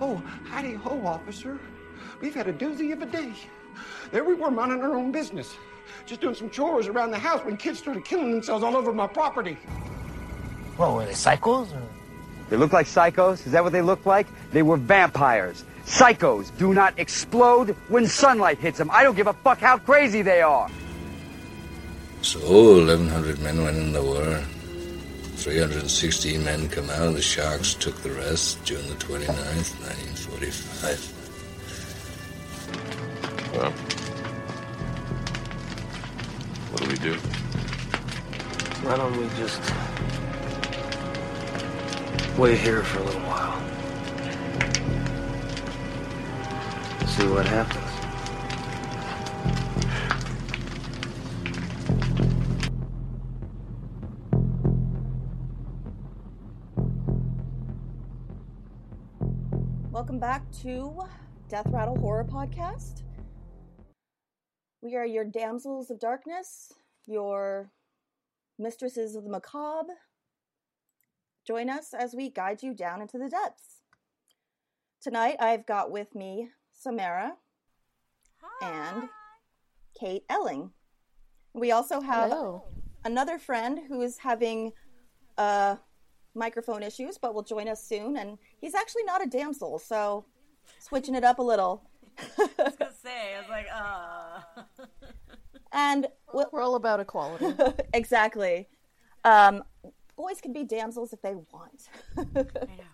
Oh, howdy ho, officer. We've had a doozy of a day. There we were minding our own business, just doing some chores around the house when kids started killing themselves all over my property. What were they psychos? Or... They look like psychos? Is that what they look like? They were vampires. Psychos do not explode when sunlight hits them. I don't give a fuck how crazy they are. So 1,100 men went in the war. 316 men come out. and The Sharks took the rest June the 29th, 1945. Well, what do we do? Why don't we just wait here for a little while? See what happens. Back to Death Rattle Horror Podcast. We are your damsels of darkness, your mistresses of the macabre. Join us as we guide you down into the depths. Tonight I've got with me Samara and Kate Elling. We also have Hello. another friend who is having uh, microphone issues, but will join us soon. And he's actually not a damsel, so switching it up a little. I was gonna say, I was like, uh. And we'll, We're all about equality. exactly. Um, boys can be damsels if they want. I know.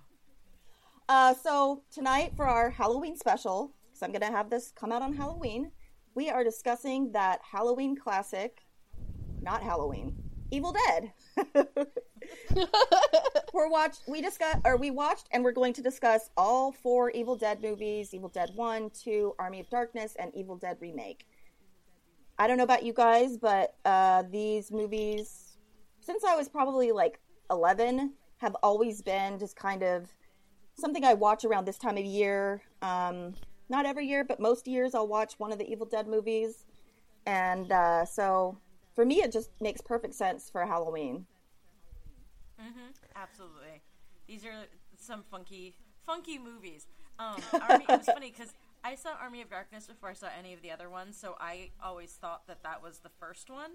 Uh, so tonight for our Halloween special, because I'm going to have this come out on Halloween, we are discussing that Halloween classic, not Halloween, Evil Dead. we're watch we discuss or we watched and we're going to discuss all four Evil Dead movies: Evil Dead One, Two, Army of Darkness, and Evil Dead remake. I don't know about you guys, but uh, these movies, since I was probably like 11, have always been just kind of something I watch around this time of year. Um, not every year, but most years I'll watch one of the Evil Dead movies. And uh, so for me, it just makes perfect sense for Halloween. hmm Absolutely. These are some funky, funky movies. Um, Army, it was funny because I saw Army of Darkness before I saw any of the other ones, so I always thought that that was the first one.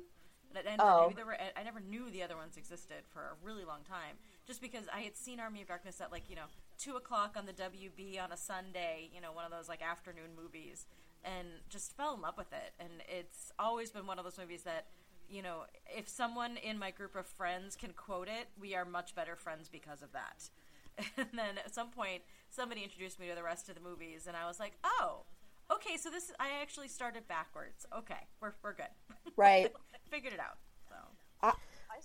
And Oh. were, I never knew the other ones existed for a really long time, just because I had seen Army of Darkness at like you know two o'clock on the WB on a Sunday, you know, one of those like afternoon movies, and just fell in love with it. And it's always been one of those movies that you know, if someone in my group of friends can quote it, we are much better friends because of that. And then at some point, somebody introduced me to the rest of the movies, and I was like, oh, okay, so this I actually started backwards. Okay, we're we're good. Right. Figured it out. So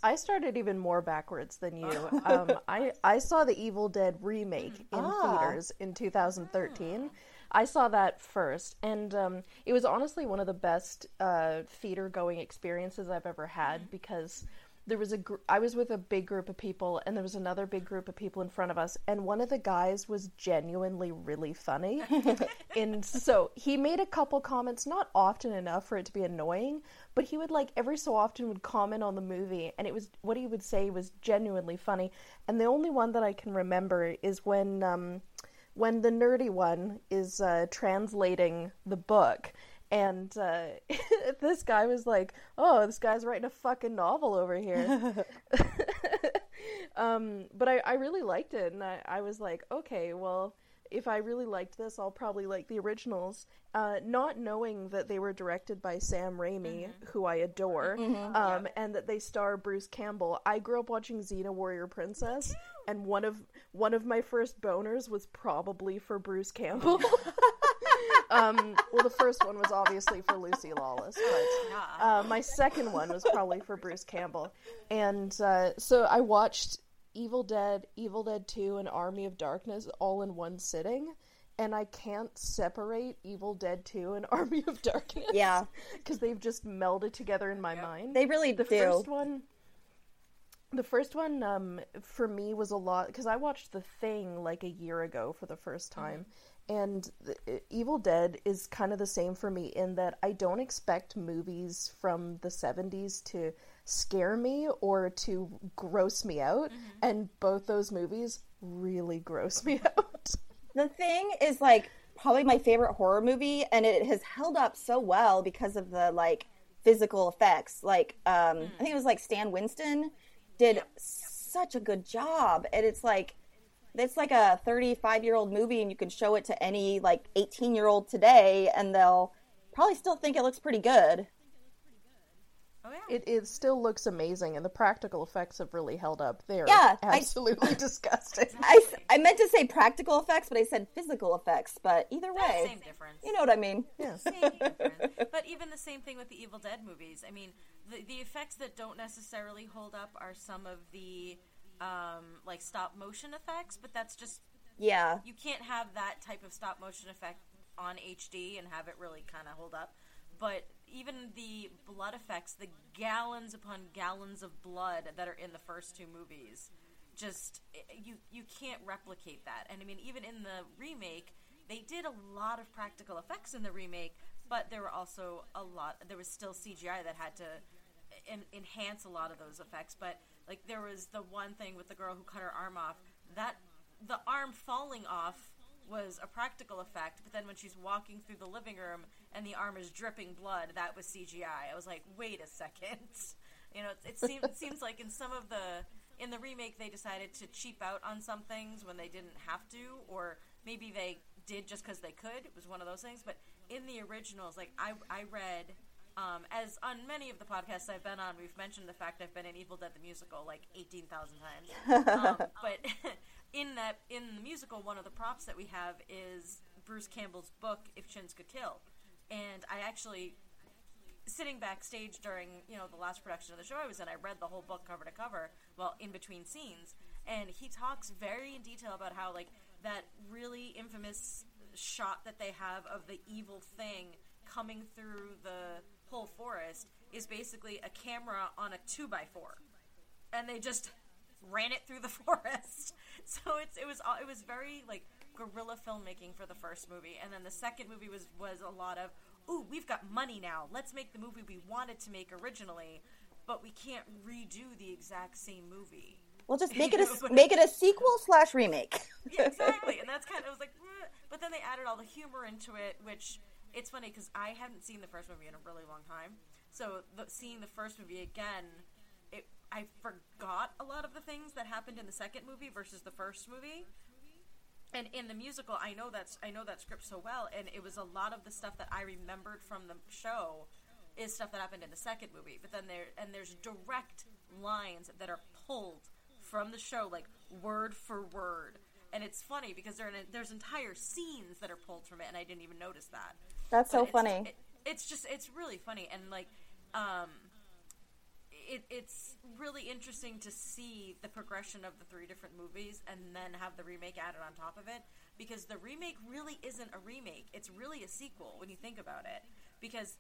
I started even more backwards than you. Um, I I saw the Evil Dead remake in Ah. theaters in 2013. I saw that first, and um, it was honestly one of the best uh, theater going experiences I've ever had because there was a gr- I was with a big group of people, and there was another big group of people in front of us, and one of the guys was genuinely really funny, and so he made a couple comments, not often enough for it to be annoying, but he would like every so often would comment on the movie, and it was what he would say was genuinely funny, and the only one that I can remember is when. Um, when the nerdy one is uh, translating the book. And uh, this guy was like oh this guy's writing a fucking novel over here. Um, but I, I really liked it and I, I was like okay well if i really liked this i'll probably like the originals. Uh, not knowing that they were directed by sam raimi who i adore um, and that they star bruce campbell. I grew up watching xena warrior princess and one of one of my first boners was probably for bruce campbell um, well the first one was obviously for lucy lawless but uh, my second one was probably for Bruce Campbell. And uh, so I watched Evil Dead, Evil Dead 2, and Army of Darkness all in one sitting. And I can't separate Evil Dead 2 and Army of Darkness. Yeah. Because they've just melded together in my mind. They really the do. first one. The first one, um, for me, was a lot because I watched The Thing like a year ago for the first time, and the, Evil Dead is kind of the same for me in that I don't expect movies from the '70s to scare me or to gross me out, and both those movies really gross me out. The Thing is like probably my favorite horror movie, and it has held up so well because of the like physical effects. Like, um, I think it was like Stan Winston did such a good job, and it's like it's like a 35 year old movie, and you can show it to any like 18 year old today, and they'll probably still think it looks pretty good. Oh yeah. It, it still looks amazing, and the practical effects have really held up. They are Yeah, I- absolutely disgusting. I, I meant to say practical effects, but I said physical effects. But either way, Same difference. you know what I mean. Same difference. But even the same thing with the Evil Dead movies. I mean, the the effects that don't necessarily hold up are some of the um, like stop motion effects, but that's just Yeah, you can't have that type of stop motion effect on HD and have it really kind of hold up. But even the blood effects, the gallons upon gallons of blood that are in the first two movies, just you you can't replicate that. And I mean, even in the remake, they did a lot of practical effects in the remake, but there were also a lot. There was still CGI that had to en- enhance a lot of those effects. But like there was the one thing with the girl who cut her arm off. That the arm falling off was a practical effect, but then when she's walking through the living room and the arm is dripping blood, that was CGI. I was like, wait a second. You know, it, it, seems, it seems like in some of the in the remake they decided to cheap out on some things when they didn't have to, or maybe they did just because they could. It was one of those things. But in the originals, like I I read. Um, as on many of the podcasts I've been on, we've mentioned the fact I've been in Evil Dead the musical like eighteen thousand times. Um, but in that in the musical, one of the props that we have is Bruce Campbell's book "If Chins Could Kill," and I actually sitting backstage during you know the last production of the show I was in, I read the whole book cover to cover, well in between scenes, and he talks very in detail about how like that really infamous shot that they have of the evil thing coming through the whole forest is basically a camera on a two by four, and they just ran it through the forest. So it's it was it was very like guerrilla filmmaking for the first movie, and then the second movie was was a lot of ooh we've got money now let's make the movie we wanted to make originally, but we can't redo the exact same movie. Well, just make it a make it a sequel slash remake. Yeah, exactly, and that's kind of I was like, but then they added all the humor into it, which it's funny because I hadn't seen the first movie in a really long time, so the, seeing the first movie again, it I forgot a lot of the things that happened in the second movie versus the first movie. And in the musical, I know that's I know that script so well, and it was a lot of the stuff that I remembered from the show is stuff that happened in the second movie. But then there and there's direct lines that are pulled from the show, like word for word. And it's funny because are, there's entire scenes that are pulled from it, and I didn't even notice that. That's so it's- funny. it- it's just it's really funny, and like, um, it, it's really interesting to see the progression of the three different movies and then have the remake added on top of it because the remake really isn't a remake it's really a sequel when you think about it because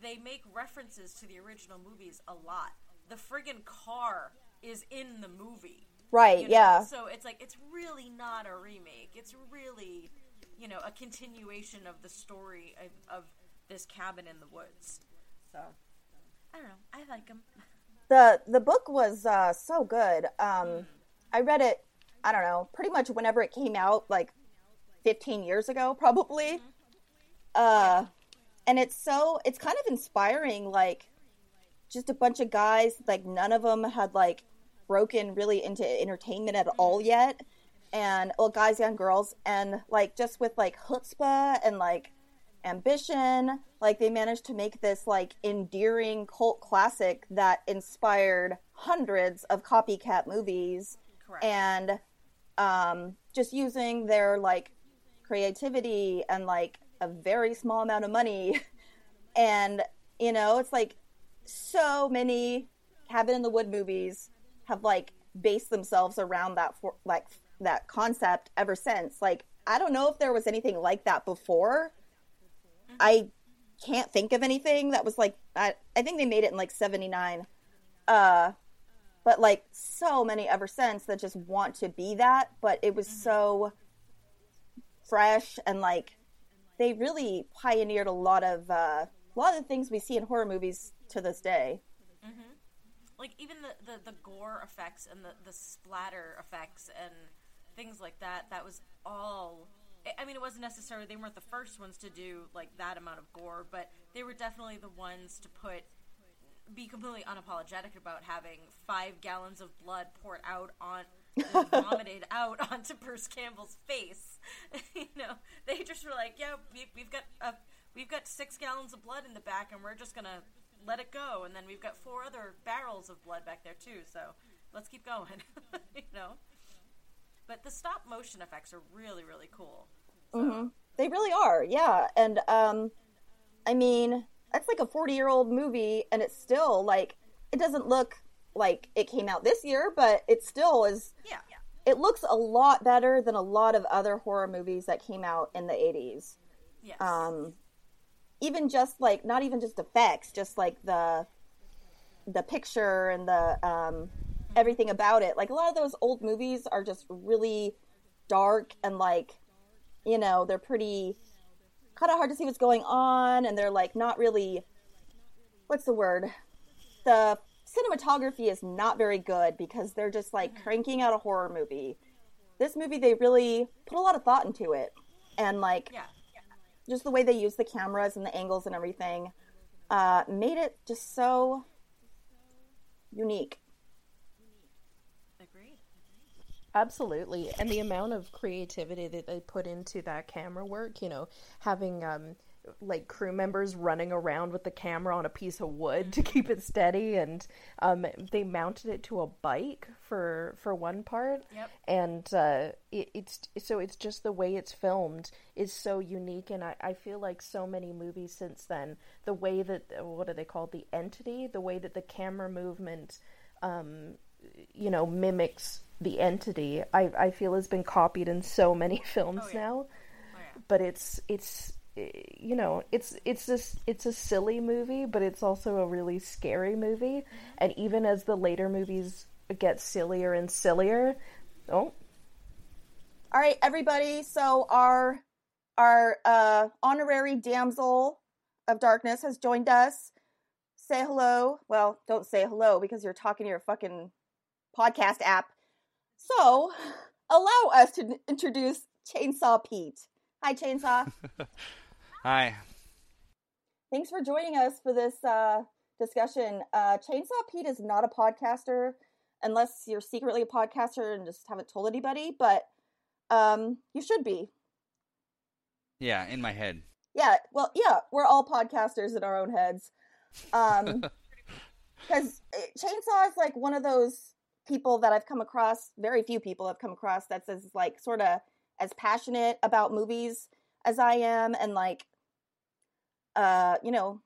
they make references to the original movies a lot the friggin car is in the movie Right, you know? yeah. so it's like it's really not a remake it's really you know a continuation of the story of, of this cabin in the woods so i don't know i like them the the book was uh, so good. Um, I read it. I don't know, pretty much whenever it came out, like 15 years ago, probably. Uh, and it's so it's kind of inspiring. Like, just a bunch of guys. Like, none of them had like broken really into entertainment at all yet. And well, guys and girls, and like just with like chutzpah and like ambition. Like they managed to make this like endearing cult classic that inspired hundreds of copycat movies Correct. and um, just using their like creativity and like a very small amount of money. and you know, it's like so many cabin in the wood movies have like based themselves around that for like that concept ever since. Like I don't know if there was anything like that before. I can't think of anything that was like I, I think they made it in like 79 uh but like so many ever since that just want to be that. But it was so fresh and like they really pioneered a lot of uh, a lot of the things we see in horror movies to this day. Like even the, the, the gore effects and the, the splatter effects and things like that that was all I- mean, it wasn't necessarily they weren't the first ones to do like that amount of gore, but they were definitely the ones to put be completely unapologetic about having five gallons of blood poured out on vomited out onto Bruce Campbell's face. you know, they just were like, "Yeah, we, we've got a, we've got six gallons of blood in the back, and we're just gonna let it go." And then we've got four other barrels of blood back there too. So let's keep going. you know, but the stop motion effects are really really cool. hmm They really are, yeah. And um, I mean, that's like a forty-year-old movie, and it's still like it doesn't look like it came out this year, but it still is. Yeah, yeah. It looks a lot better than a lot of other horror movies that came out in the eighties. Yes. Um, even just like not even just effects, just like the the picture and the um, everything about it. Like a lot of those old movies are just really dark and like you know they're pretty kind of hard to see what's going on and they're like not really what's the word the cinematography is not very good because they're just like cranking out a horror movie this movie they really put a lot of thought into it and like yeah. just the way they use the cameras and the angles and everything uh, made it just so unique Absolutely. And the amount of creativity that they put into that camera work, you know, having um like crew members running around with the camera on a piece of wood to keep it steady and um they mounted it to a bike for for one part. Yep. And uh it, it's so it's just the way it's filmed is so unique and I, I feel like so many movies since then, the way that what are they called? The entity, the way that the camera movement um you know mimics the entity i i feel has been copied in so many films Oh, yeah. now Oh, yeah. but it's it's you know it's it's this it's a silly movie but it's also a really scary movie and even as the later movies get sillier and sillier oh All right, everybody. So our our uh, honorary damsel of darkness has joined us. Say hello. Well, don't say hello because you're talking to your fucking podcast app. So allow us to introduce Chainsaw Pete. Hi, Chainsaw. Hi. Thanks for joining us for this uh, discussion. Uh, Chainsaw Pete is not a podcaster unless you're secretly a podcaster and just haven't told anybody, but um, you should be. Yeah, in my head. Yeah, well, yeah, we're all podcasters in our own heads. Um, because Chainsaw is like one of those people that I've come across. Very few people I've come across that's as like sort of as passionate about movies as I am, and like, uh, you know,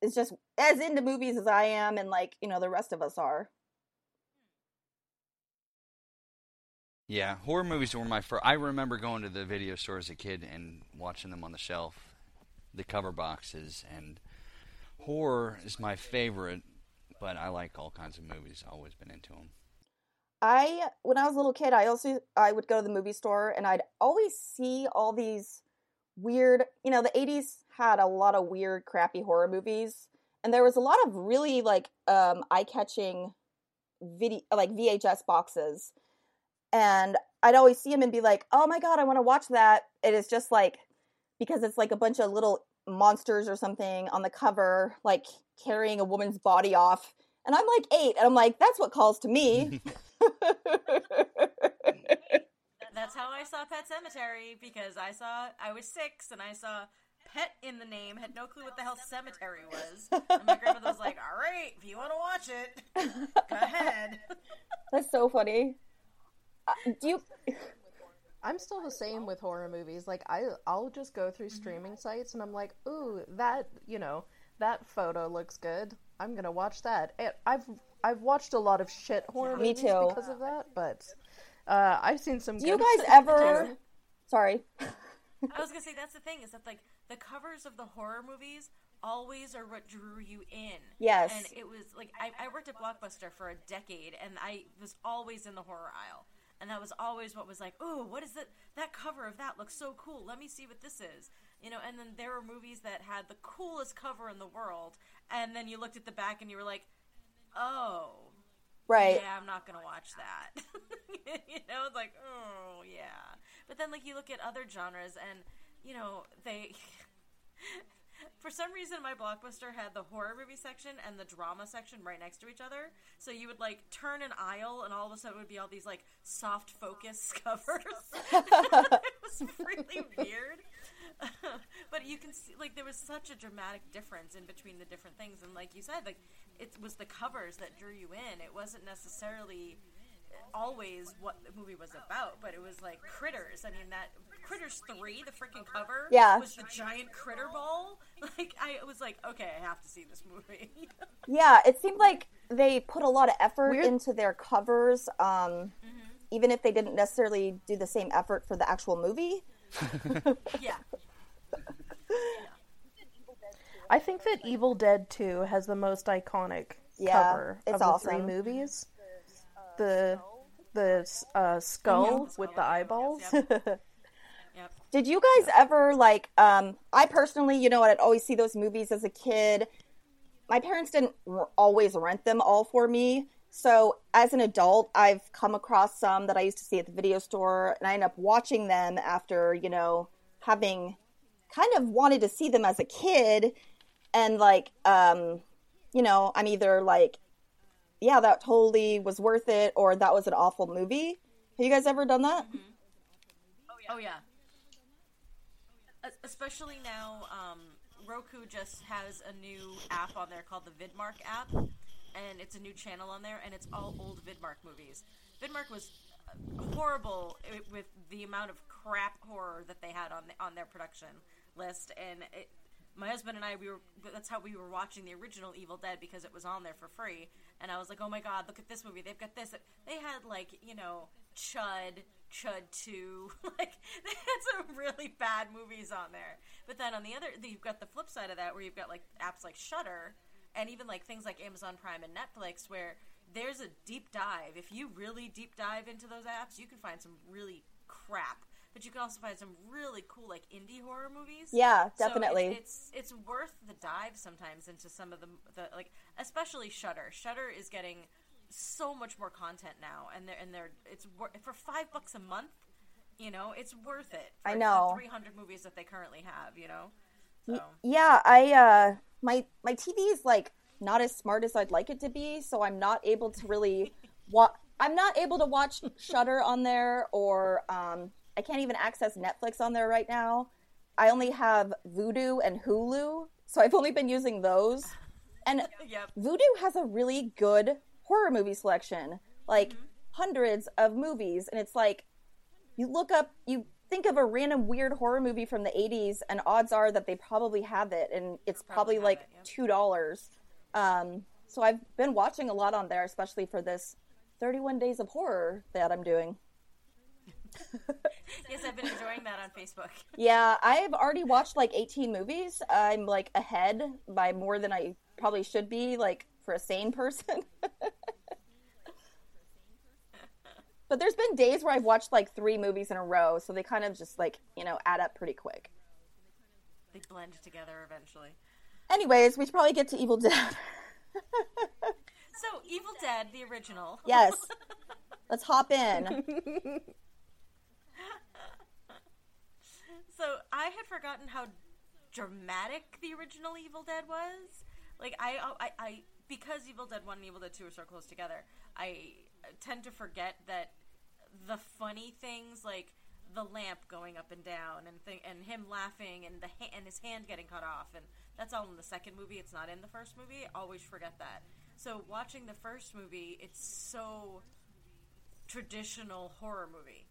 is just as into movies as I am, and like you know the rest of us are. Yeah, horror movies were my first. I remember going to the video store as a kid and watching them on the shelf, the cover boxes, and horror is my favorite. But I like all kinds of movies. I've always been into them. I when I was a little kid, I also I would go to the movie store and I'd always see all these weird, you know, the 80s had a lot of weird crappy horror movies and there was a lot of really like um eye-catching video like VHS boxes. And I'd always see them and be like, "Oh my god, I want to watch that." It is just like because it's like a bunch of little monsters or something on the cover like carrying a woman's body off. And I'm like 8 and I'm like, "That's what calls to me." That's how I saw Pet Sematary because I saw I was six and I saw pet in the name, had no clue what the hell cemetery was. And my grandmother was like, "All right, if you want to watch it, go ahead." That's so funny. Uh, do you? I'm still the same with horror movies. Like I, I'll just go through streaming sites and I'm like, ooh, that you know, that photo looks good. I'm gonna watch that. And I've I've watched a lot of shit horror Me movies too. because of that, but uh, I've seen some. Do you guys ones, ever? too. Sorry. I was gonna say that's the thing is that like the covers of the horror movies always are what drew you in. Yes. And it was like I, I worked at Blockbuster for a decade, and I was always in the horror aisle, and that was always what was like, oh, what is that? That cover of that looks so cool. Let me see what this is. You know, and then there were movies that had the coolest cover in the world, and then you looked at the back and you were like, oh, Right. yeah, I'm not gonna watch that. you know, it's like, oh yeah. But then like you look at other genres, and you know they. For some reason, my blockbuster had the horror movie section and the drama section right next to each other. So you would like turn an aisle, and all of a sudden it would be all these like soft focus covers. it was really weird. but you can see, like, there was such a dramatic difference in between the different things, and like you said, like it was the covers that drew you in. It wasn't necessarily always what the movie was about, but it was like critters. I mean, that Critters Three, the freaking cover, Yeah. was the giant critter ball. Like, I was like, okay, I have to see this movie. Yeah, it seemed like they put a lot of effort Weird- into their covers, um, even if they didn't necessarily do the same effort for the actual movie. yeah, I think that Evil Dead 2 has the most iconic Yeah, cover it's of the awesome. three movies. The the uh, skull with the eyeballs. Yep. yep. Did you guys ever like? Um, I personally, you know, I'd always see those movies as a kid. My parents didn't r- always rent them all for me. So as an adult, I've come across some that I used to see at the video store, and I end up watching them after you know having kind of wanted to see them as a kid, and like, um, you know, I'm either like, yeah, that totally was worth it, or that was an awful movie. Have you guys ever done that? Oh yeah. Es- Especially now, um, Roku just has a new app on there called the Vidmark app, and it's a new channel on there, and it's all old Vidmark movies. Vidmark was uh, horrible with the amount of crap horror that they had on the, on their production list, and it, my husband and I we were that's how we were watching the original Evil Dead because it was on there for free, and I was like, oh my god, look at this movie, they've got this. They had like you know Chud. Chud 2. like, they had some really bad movies on there. But then on the other, you've got the flip side of that where you've got like apps like Shudder and even like things like Amazon Prime and Netflix where there's a deep dive. If you really deep dive into those apps, you can find some really crap. But you can also find some really cool like indie horror movies. Yeah, So it's- definitely. it's, it's worth the dive sometimes into some of the the like especially Shudder. Shudder is getting so much more content now, and they're and they're it's wor- for five bucks a month. You know, it's worth it. For I know. three hundred movies that they currently have. You know, so Yeah, I uh my my TV is like not as smart as I'd like it to be, so I'm not able to really wa- I'm not able to watch Shudder on there or um I can't even access Netflix on there right now. I only have Vudu and Hulu, so I've only been using those. And yep. Vudu has a really good horror movie selection, like hundreds of movies, and it's like you look up, you think of a random weird horror movie from the 80s, and odds are that they probably have it, and it's probably, Probably like it, two dollars. Um, so I've been watching a lot on there, especially for this 31 days of horror that I'm doing. yes, I've been enjoying that on Facebook. Yeah, I've already watched like 18 movies. I'm like ahead by more than I probably should be, like for a sane person. but there's been days where I've watched like three movies in a row, so they kind of just like, you know, add up pretty quick. they blend together eventually. Anyways, we should probably get to Evil Dead. So, Evil Dead, the original. yes. Let's hop in. So I had forgotten how dramatic the original Evil Dead was. Like I, oh, I, I because Evil Dead One and Evil Dead Two are so close together, I tend to forget that the funny things like the lamp going up and down and thing and him laughing and the ha- and his hand getting cut off and that's all in the second movie. It's not in the first movie. I always forget that. So watching the first movie, it's so traditional horror movie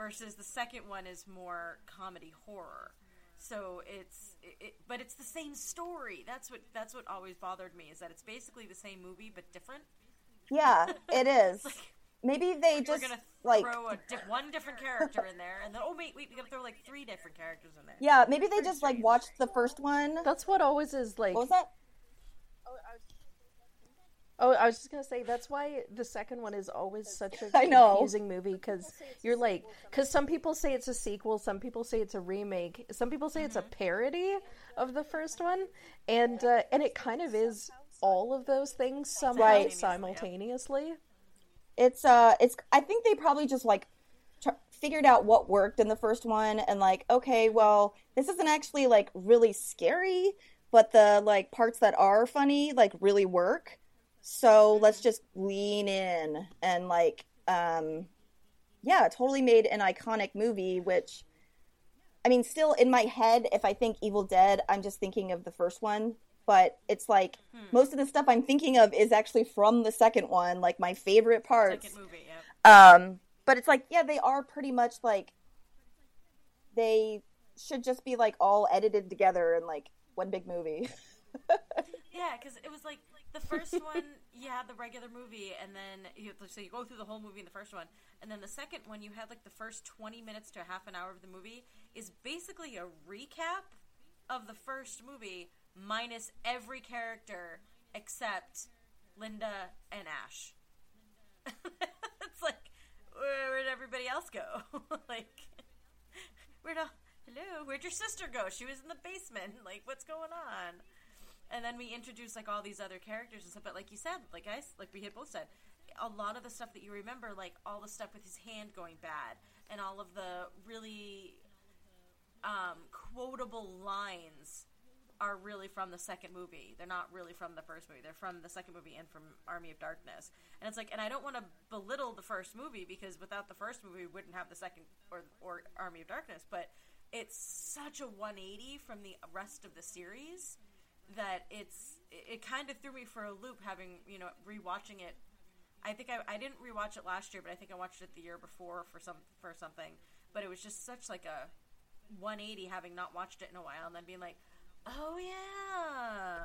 versus the second one is more comedy horror. So it's it, it, but it's the same story. That's what that's what always bothered me is that it's basically the same movie but different. Yeah, it is. Like Maybe they we're just gonna like throw a di- one different character in there, and then oh wait, wait, we gotta throw like three different characters in there. yeah, maybe they just like watched the first one. That's what always is like. What was that? Oh, I was just gonna say that's why the second one is always such a I know. confusing movie because you're like, because some people say it's a sequel, some people say it's a remake, some people say it's a parody of the first one, and uh, and it kind of is all of those things somehow Right. simultaneously. It's uh it's I think they probably just like tr- figured out what worked in the first one and like okay well this isn't actually like really scary but the like parts that are funny like really work so let's just lean in and like um yeah totally made an iconic movie which i mean still in my head if i think evil dead i'm just thinking of the first one but it's like most of the stuff i'm thinking of is actually from the second one like my favorite parts Second movie, yeah. um, but it's like, yeah, they are pretty much like they should just be like all edited together in like one big movie. Yeah, because it was like the first one, you had the regular movie, and then you so you go through the whole movie in the first one, and then the second one, you had like the first twenty minutes to half an hour of the movie is basically a recap of the first movie minus every character except Linda and Ash. it's like where, where'd everybody else go? like where'd all, hello where'd your sister go? She was in the basement. Like what's going on? And then we introduced like all these other characters and stuff. But like you said, like I like we had both said, a lot of the stuff that you remember, like all the stuff with his hand going bad, and all of the really um, quotable lines are really from the second movie. They're not really from the first movie. They're from the second movie and from Army of Darkness. And it's like, and I don't want to belittle the first movie because without the first movie, we wouldn't have the second or or Army of Darkness. But it's such a 180 from the rest of the series that it's it, kind of threw me for a loop having you know rewatching it. I think I, I didn't rewatch it last year, but I think I watched it the year before for some for something. But it was just such like a 180 having not watched it in a while, and then being like, oh yeah,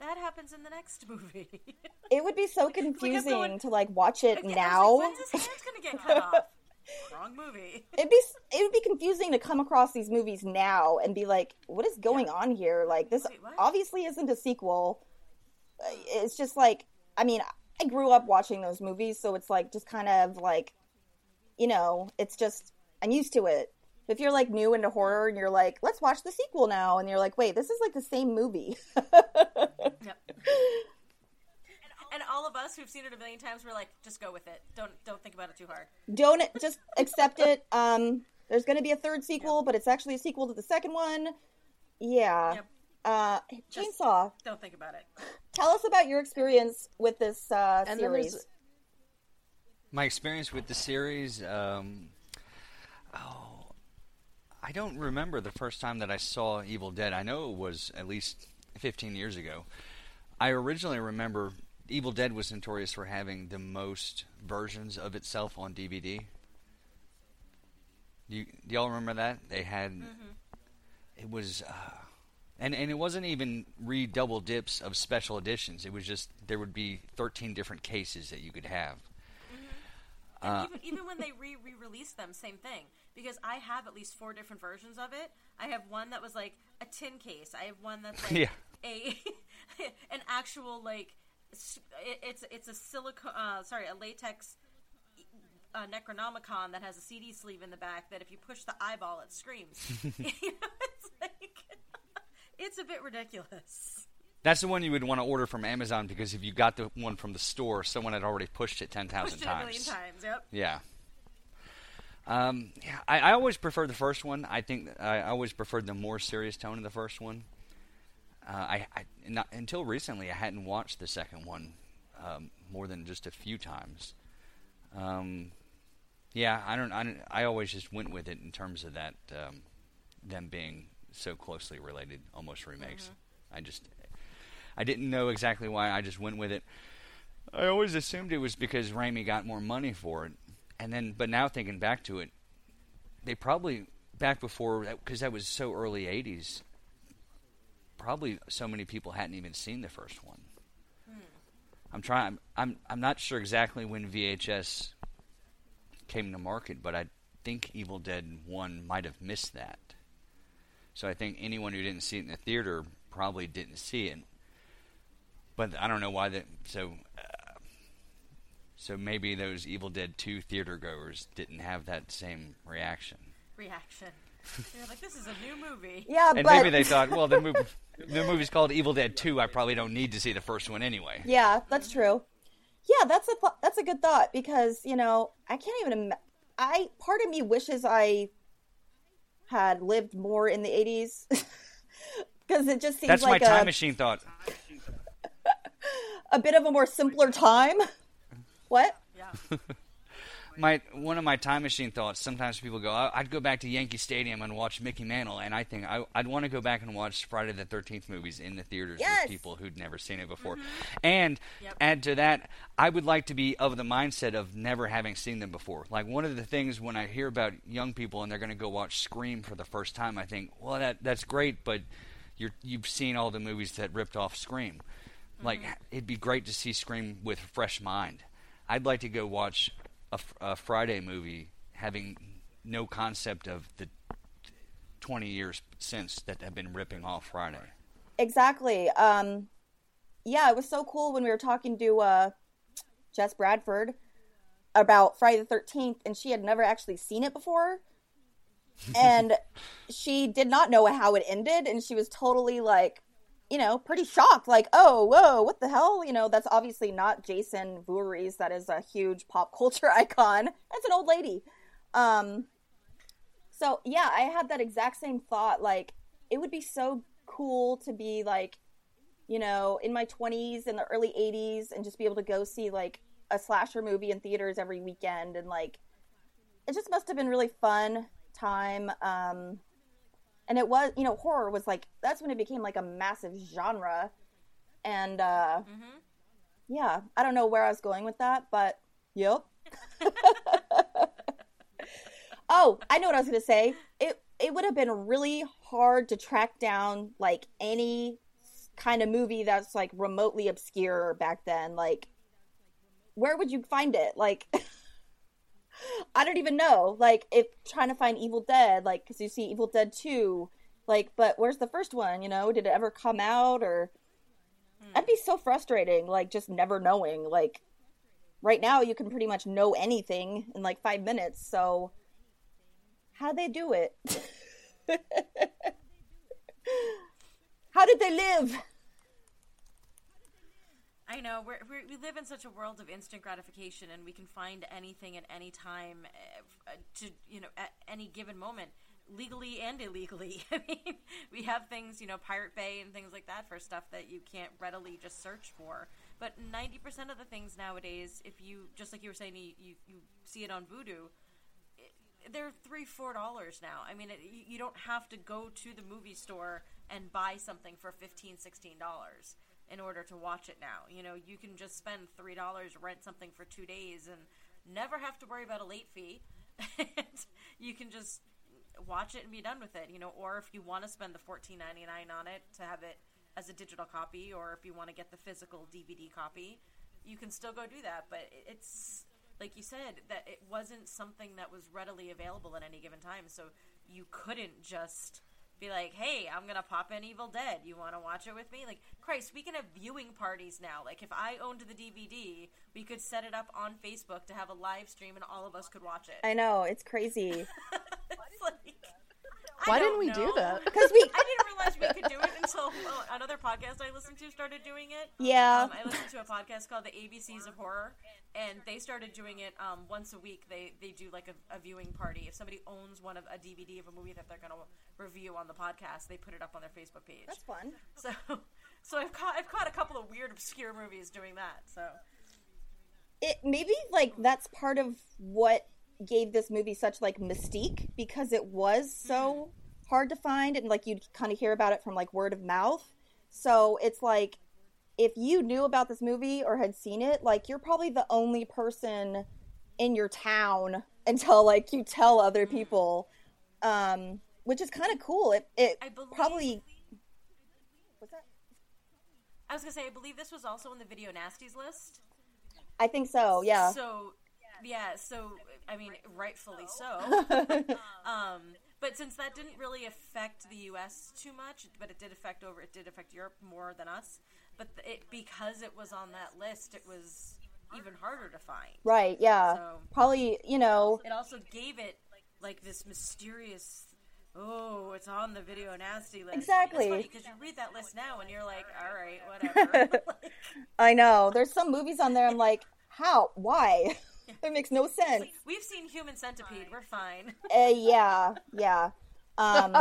that happens in the next movie. it would be so like confusing going- to like watch it Like, now. like, when's his hand's gonna get cut off? Wrong movie. It'd be it would be confusing to come across these movies now and be like, what is going on here? Like this Wait, obviously isn't a sequel. Uh, It's just like I mean, I grew up watching those movies, so it's like just kind of like you know, it's just I'm used to it. If you're like new into horror and you're like, let's watch the sequel now, and you're like, wait, this is like the same movie. Yep. And all of us who've seen it a million times, we're like, just go with it. Don't don't think about it too hard. Don't just accept it. Um, there's going to be a third sequel, but it's actually a sequel to the second one. Yeah. Yep. Uh, Just- Chainsaw. Don't think about it. Tell us about your experience with this uh, And series. My experience with the series, um, oh, I don't remember the first time that I saw Evil Dead. I know it was at least 15 years ago. I originally remember Evil Dead was notorious for having the most versions of itself on DVD. You, do y'all remember that? They had, it was, uh, and and it wasn't even re double dips of special editions. It was just there would be 13 different cases that you could have. Uh, even, even when they re re released them, same thing. Because I have at least four different versions of it. I have one that was like a tin case. I have one that's like Yeah. a an actual like it, it's it's a silicone uh, sorry a latex uh, Necronomicon that has a CD sleeve in the back that if you push the eyeball it screams. you know, it's like it's a bit ridiculous. That's the one you would want to order from Amazon because if you got the one from the store, someone had already pushed it ten thousand a million times. times. Yep. Yeah. Um, yeah, I, I always prefer the first one. I think I always preferred the more serious tone of the first one. Uh, I, I not, until recently I hadn't watched the second one um, more than just a few times. Um, yeah, I don't, I don't. I always just went with it in terms of that um, them being so closely related, almost remakes. I just I didn't know exactly why. I just went with it. I always assumed it was because Raimi got more money for it, and then, but now thinking back to it, they probably back before because that was so early '80s. Probably so many people hadn't even seen the first one. I'm trying. I'm, I'm I'm not sure exactly when VHS came to market, but I think Evil Dead One might have missed that. So I think anyone who didn't see it in the theater probably didn't see it. But I don't know why that. So, uh, so maybe those Evil Dead Two theater goers didn't have that same reaction, Reaction. You're like, this is a new movie. yeah, and but maybe they thought, well, the movie, the movie's called Evil Dead Two. I probably don't need to see the first one anyway. yeah, that's true. Yeah, that's a that's a good thought because you know I can't even. Im- I part of me wishes I had lived more in the 80s because it just seems That's like my time a, machine thought. a bit of a more simpler time. What? Yeah. My one of my time machine thoughts. Sometimes people go, "I- "I'd go back to Yankee Stadium and watch Mickey Mantle," and I think I, I'd want to go back and watch Friday the Thirteenth movies in the theaters Yes! with people who'd never seen it before. Mm-hmm. And Yep. add to that, I would like to be of the mindset of never having seen them before. Like one of the things when I hear about young people and they're going to go watch Scream for the first time, I think, well, that that's great, but you're you've seen all the movies that ripped off Scream. Like mm-hmm. it'd be great to see Scream with a fresh mind. I'd like to go watch a, a Friday movie having no concept of the 20 years since that have been ripping off Friday. Exactly. Um, yeah, it was so cool when we were talking to uh, Jess Bradford about Friday the Thirteenth, and she had never actually seen it before, and she did not know how it ended, and she was totally like, you know, pretty shocked, like, oh, whoa, what the hell? You know, that's obviously not Jason Voorhees. That is a huge pop culture icon. That's an old lady. Um, so yeah, I had that exact same thought. Like, it would be so cool to be like, you know, in my 20s in the early 80s and just be able to go see like a slasher movie in theaters every weekend and like it just must have been really fun time um and it was you know horror was like that's when it became like a massive genre. And uh yeah i don't know where i was going with that but yep. Oh i know what i was gonna say. It it would have been really hard to track down like any kind of movie that's like remotely obscure back then. Like where would you find it? Like i don't even know like if trying to find evil dead like because you see evil dead 2 like but where's the first one you know? Did it ever come out or hmm. that'd be so frustrating like just never knowing like right now you can pretty much know anything in like five minutes so how they do it? How did they live I know we're, we're, we live in such a world of instant gratification, and we can find anything at any time uh, uh, to you know at any given moment, legally and illegally. I mean, we have things you know Pirate Bay and things like that for stuff that you can't readily just search for. But ninety percent of the things nowadays, if you just like you were saying, you you, you see it on Vudu. it- They're three, four dollars now. I mean, it, you don't have to go to the movie store and buy something for fifteen, sixteen dollars in order to watch it now. You know, you can just spend three dollars, rent something for two days, and never have to worry about a late fee. you can just watch it and be done with it. You know, or if you want to spend the fourteen ninety nine on it to have it as a digital copy, or if you want to get the physical DVD copy, you can still go do that. But it's like you said that it wasn't something that was readily available at any given time, so you couldn't just be like, "Hey, I'm gonna pop in Evil Dead. You want to watch it with me?" Like, Christ, we can have viewing parties now. Like, if I owned the DVD, we could set it up on Facebook to have a live stream, and all of us could watch it. i know it's crazy It's like, Why didn't we do that? because we I we could do it until well, another podcast I listened to started doing it. Yeah. Um, I listened to a podcast called The ABCs of Horror, and they started doing it um, once a week. They they do like a, a viewing party. If somebody owns one of a DVD of a movie that they're going to review on the podcast, they put it up on their Facebook page. that's fun So, so I've caught I've caught a couple of weird obscure movies doing that. So it maybe like that's part of what gave this movie such like mystique because it was so hard to find and like you'd kind of hear about it from like word of mouth so it's like if you knew about this movie or had seen it like you're probably the only person in your town until like you tell other people um which is kind of cool it it I believe probably what's that I was gonna say I believe this was also in the video nasties list. i think so yeah So, yeah. So, I mean, rightfully so. um, but since that didn't really affect the U.S. too much, but it did affect over, it did affect Europe more than us. But it because it was on that list, it was even harder to find. right yeah So- probably you know It also gave it like this mysterious. Oh, it's on the video nasty list. Exactly. because you read that list now and you're like, all right, whatever. Like, I know. There's some movies on there I'm like, how? Why? it makes no sense. We've seen Human Centipede. We're fine. Uh, yeah, yeah. Um,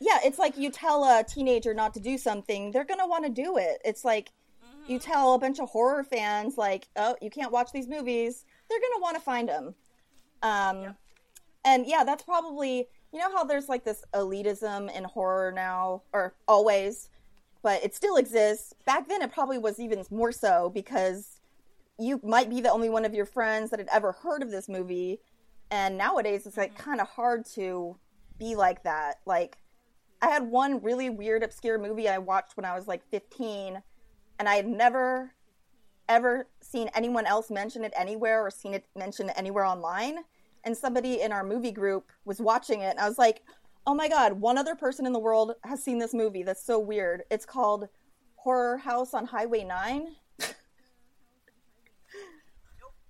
yeah, it's like you tell a teenager not to do something, they're gonna want to do it. It's like you tell a bunch of horror fans, like, oh, you can't watch these movies, they're gonna want to find them. Um, and yeah, that's probably you know how there's like this elitism in horror now, or always, but it still exists. Back then, it probably was even more so because you might be the only one of your friends that had ever heard of this movie, and nowadays it's like kind of hard to be like that. Like, I had one really weird, obscure movie I watched when I was like 15, and I had never ever seen anyone else mention it anywhere or seen it mentioned anywhere online. And somebody in our movie group was watching it, and I was like, oh my god, one other person in the world has seen this movie. That's so weird. It's called Horror House on Highway 9.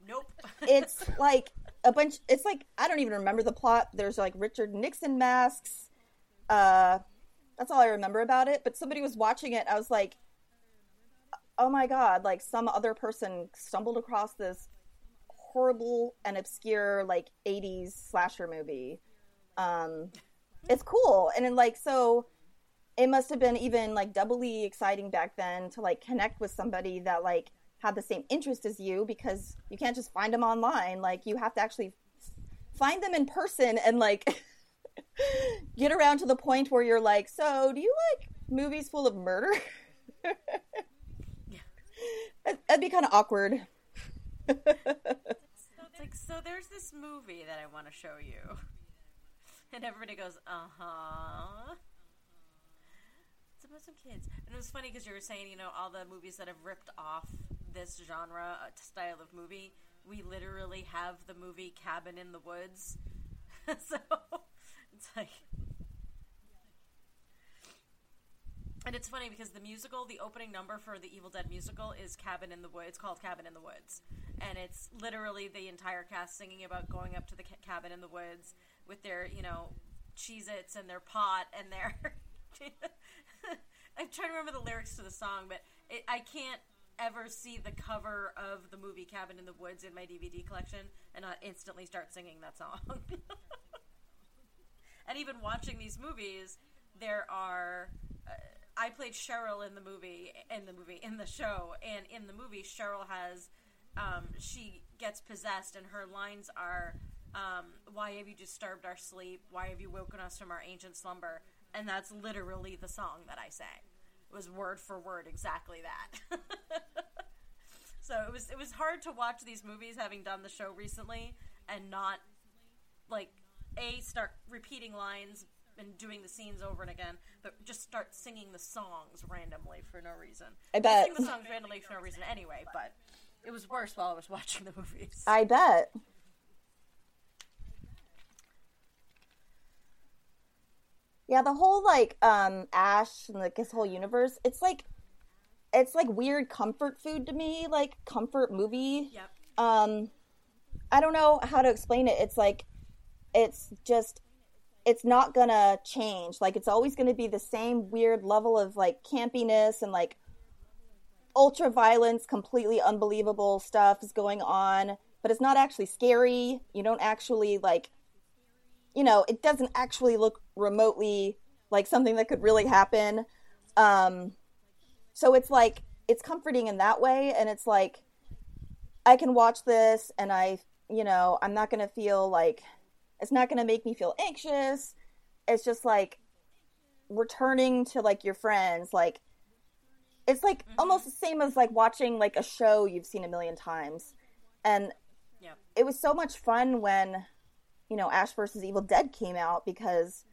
Nope. It's like a bunch it's like i don't even remember the plot. There's like richard nixon masks uh that's all i remember about it. But somebody was watching it i was like oh my god like some other person stumbled across this horrible and obscure like 80s slasher movie. Um it's cool. And then like so it must have been even like doubly exciting back then to like connect with somebody that like had the same interest as you because you can't just find them online like you have to actually find them in person and like get around to the point where you're like so do you like movies full of murder That- that'd be kind of awkward like, so there's this movie that I want to show you. And everybody goes, uh huh. It's about some kids. And it was funny because you were saying, you know, all the movies that have ripped off this genre uh, style of movie. We literally have the movie Cabin in the Woods. so it's like. And it's funny because the musical, the opening number for the Evil Dead musical is Cabin in the Woods. It's called Cabin in the Woods. And it's literally the entire cast singing about going up to the ca- cabin in the woods with their, you know, Cheez Its and their pot and their. I'm trying to remember the lyrics to the song, but it, I can't ever see the cover of the movie Cabin in the Woods in my DVD collection and not instantly start singing that song. and even watching these movies, there are. Uh, I played Cheryl in the movie, in the movie, in the show, and in the movie, Cheryl has, um, she gets possessed, and her lines are, um, "Why have you disturbed our sleep? Why have you woken us from our ancient slumber?" And that's literally the song that I sang. It was word for word exactly that. so it was it was hard to watch these movies, having done the show recently, and not like a start repeating lines and doing the scenes over and again, but just start singing the songs randomly for no reason. I bet. sing the songs randomly for no reason anyway, but it was worse while I was watching the movies. i bet yeah the whole like um ash and like his whole universe it's like it's like weird comfort food to me like comfort movie. Yep. um i don't know how to explain it. It's like it's just it's not gonna change. Like it's always gonna be the same weird level of like campiness and like ultra violence completely unbelievable stuff is going on but it's not actually scary. You don't actually like you know it doesn't actually look remotely like something that could really happen. Um so it's like it's comforting in that way and it's like i can watch this and i you know i'm not going to feel like it's not going to make me feel anxious. It's just like returning to like your friends like it's like almost the same as like watching like a show you've seen a million times. And Yep. it was so much fun when you know ash versus evil dead came out because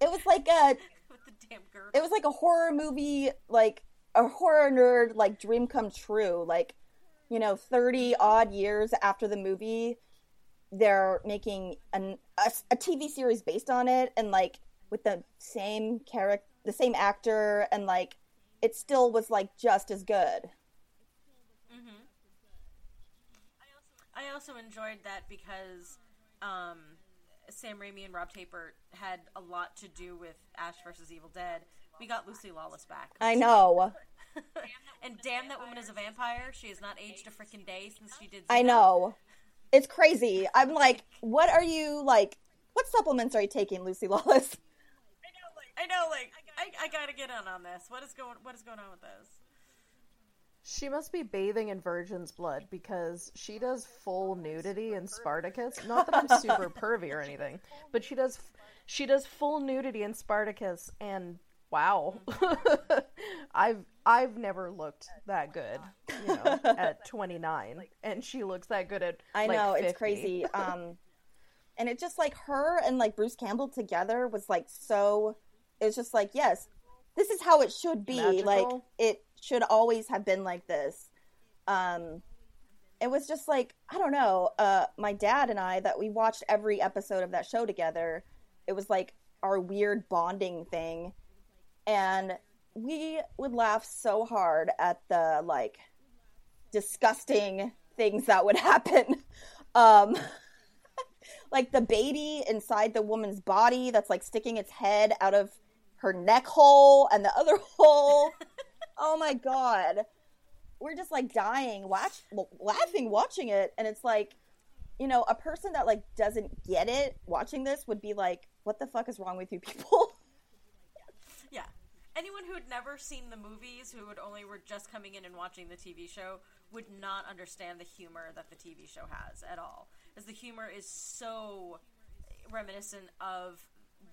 it was like a With the damn girl. it was like a horror movie like a horror nerd like dream come true like you know 30 odd years after the movie they're making an, a, a tv series based on it and like with the same character the same actor and like it still was like just as good Hmm. I also enjoyed that because um, Sam Raimi and Rob Tapert had a lot to do with Ash versus Evil Dead. We got Lucy Lawless back. i know and damn, that woman is a vampire. She has not aged a freaking day since she did. i know It's crazy. I'm like, what are you like? What supplements are you taking, Lucy Lawless? I know, like I, I gotta get in on this. What is going What is going on with this? She must be bathing in virgin's blood because she does full nudity in Spartacus. Not that I'm super pervy or anything, but she does she does full nudity in Spartacus and wow. I've I've never looked that good, you know, at 29 and she looks that good at I like, know 50. it's crazy. Um, and it just like her and like Bruce Campbell together was like so. It's just like yes, this is how it should be. Like it should always have been like this. Um, it was just like I don't know. Uh, my dad and I that we watched every episode of that show together. It was like our weird bonding thing, and we would laugh so hard at the like disgusting things that would happen. Um, like the baby inside the woman's body that's like sticking its head out of her neck hole and the other hole. Oh my god. We're just like dying, watch, laughing, watching it. And it's like, you know, a person that like doesn't get it watching this would be like, what the fuck is wrong with you people? Yeah. Anyone who had never seen the movies, who would only were just coming in and watching the TV show, would not understand the humor that the TV show has at all. As the humor is so reminiscent of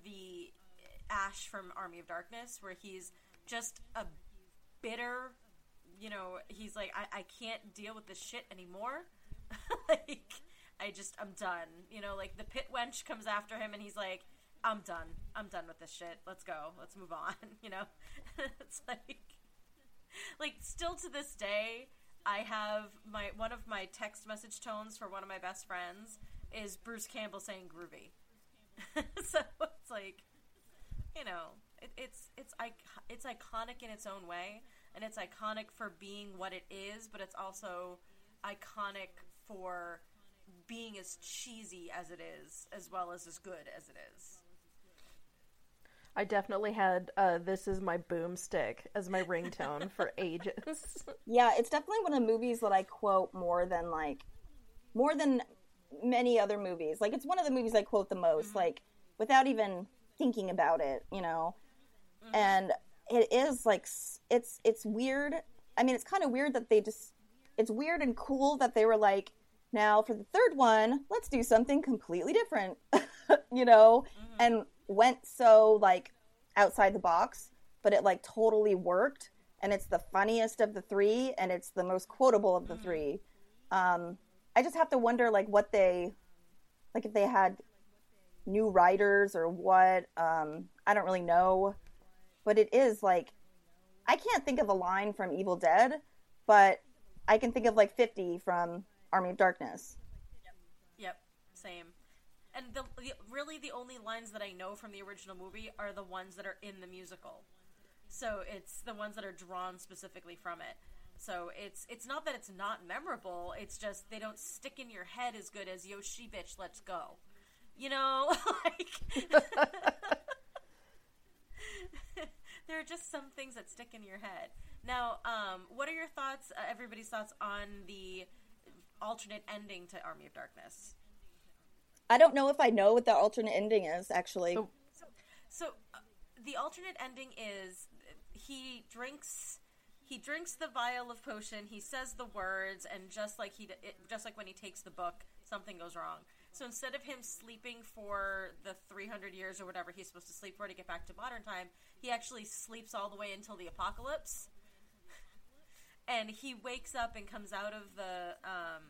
the Ash from Army of Darkness, where he's just a bitter, you know, he's like, I, I can't deal with this shit anymore. like, I just, I'm done. You know, like the pit wench comes after him and he's like, I'm done. I'm done with this shit. Let's go. Let's move on. You know, it's like, like still to this day, I have my one of my text message tones for one of my best friends is Bruce Campbell saying groovy. so it's like, you know, it, it's it's it's iconic in its own way, and it's iconic for being what it is, but it's also iconic for being as cheesy as it is, as well as as good as it is. I definitely had uh, "This Is My Boomstick" as my ringtone for ages. Yeah, it's definitely one of the movies that I quote more than like more than many other movies. Like it's one of the movies I quote the most, like without even thinking about it, you know. And it is like it's it's weird. I mean, it's kind of weird that they just it's weird and cool that they were like, now for the third one, let's do something completely different, you know, and went so like outside the box, but it like totally worked. And it's the funniest of the three, and it's the most quotable of the three. Um, I just have to wonder, like, what they, like, if they had new writers or what. Um, I don't really know, but it is like, I can't think of a line from Evil Dead, but I can think of like 50 from Army of Darkness. Yep, same. And the, the really the only lines that I know from the original movie are the ones that are in the musical. So it's the ones that are drawn specifically from it. So it's it's not that it's not memorable. It's just they don't stick in your head as good as Yoshi bitch, let's go. You know, like there are just some things that stick in your head. Now, um, what are your thoughts? Uh, everybody's thoughts on the alternate ending to Army of Darkness? I don't know if I know what the alternate ending is, actually. So- So uh, the alternate ending is he drinks he drinks the vial of potion. He says the words, and just like he it, just like when he takes the book, something goes wrong. So instead of him sleeping for the 300 years or whatever he's supposed to sleep for to get back to modern time, he actually sleeps all the way until the apocalypse. And he wakes up and comes out of the um,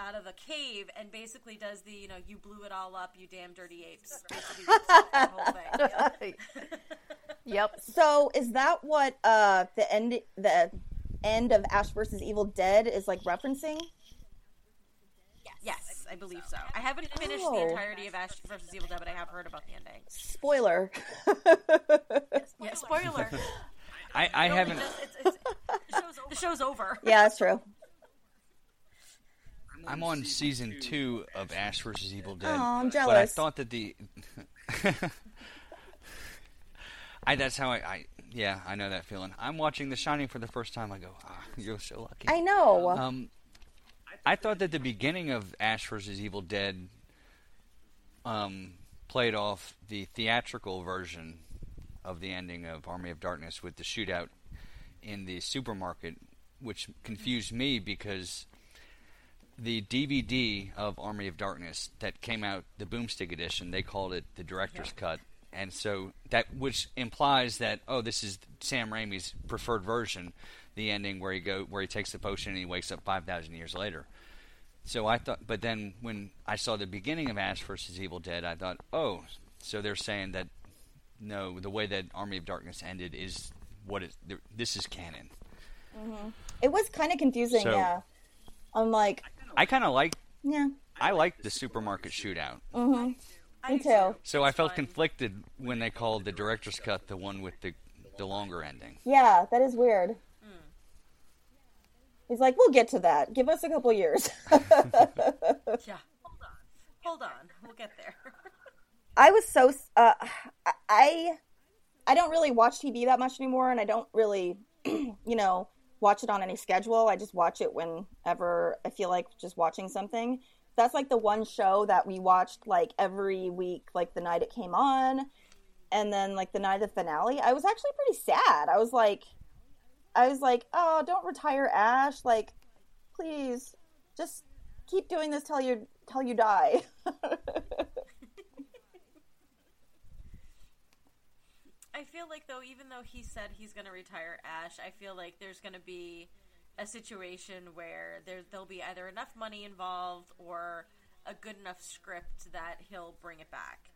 out of the cave and basically does the you know you blew it all up you damn dirty apes basically rips off the whole thing. yep. So is that what uh, the end the end of Ash versus Evil Dead is like referencing? Yes, I believe so. I haven't finished Oh. the entirety of Ash versus Evil Dead, but I have heard about the ending. Spoiler. Yeah, spoiler. I, I No, haven't. because It's, it's, the, show's, the show's over. yeah, that's true. I'm on season two of Ash versus Evil Dead. Aw, I'm jealous. But I thought that the. I that's how I, I yeah I know that feeling. I'm watching The Shining for the first time. I go, ah, you're so lucky. I know. Um, I thought that the beginning of Ash vs. Evil Dead um, played off the theatrical version of the ending of Army of Darkness with the shootout in the supermarket, which confused me because the DVD of Army of Darkness that came out, the Boomstick edition, they called it the director's cut, and so that which implies that oh, this is Sam Raimi's preferred version, the ending where he go where he takes the potion and he wakes up five thousand years later. So I thought, but then when I saw the beginning of Ash versus Evil Dead, I thought, oh, so they're saying that no, the way that Army of Darkness ended is what is this is canon. It was kind of confusing, So- yeah. I'm like, I kind of like yeah, I liked the supermarket shootout. Mm-hmm. Me too. So I felt conflicted when they called the director's cut the one with the the longer ending. Yeah, that is weird. He's like, we'll get to that. Give us a couple years. Yeah. Hold on. Hold on. We'll get there. I was so uh, I I don't really watch TV that much anymore, and I don't really, you know, watch it on any schedule. I just watch it whenever I feel like just watching something. That's like the one show that we watched like every week, like the night it came on, and then like the night of the finale. I was actually pretty sad. I was like, I was like, oh, don't retire, Ash. Like, please, just keep doing this till you till you die. I feel like though, even though he said he's going to retire Ash, I feel like there's going to be a situation where there there'll be either enough money involved or a good enough script that he'll bring it back.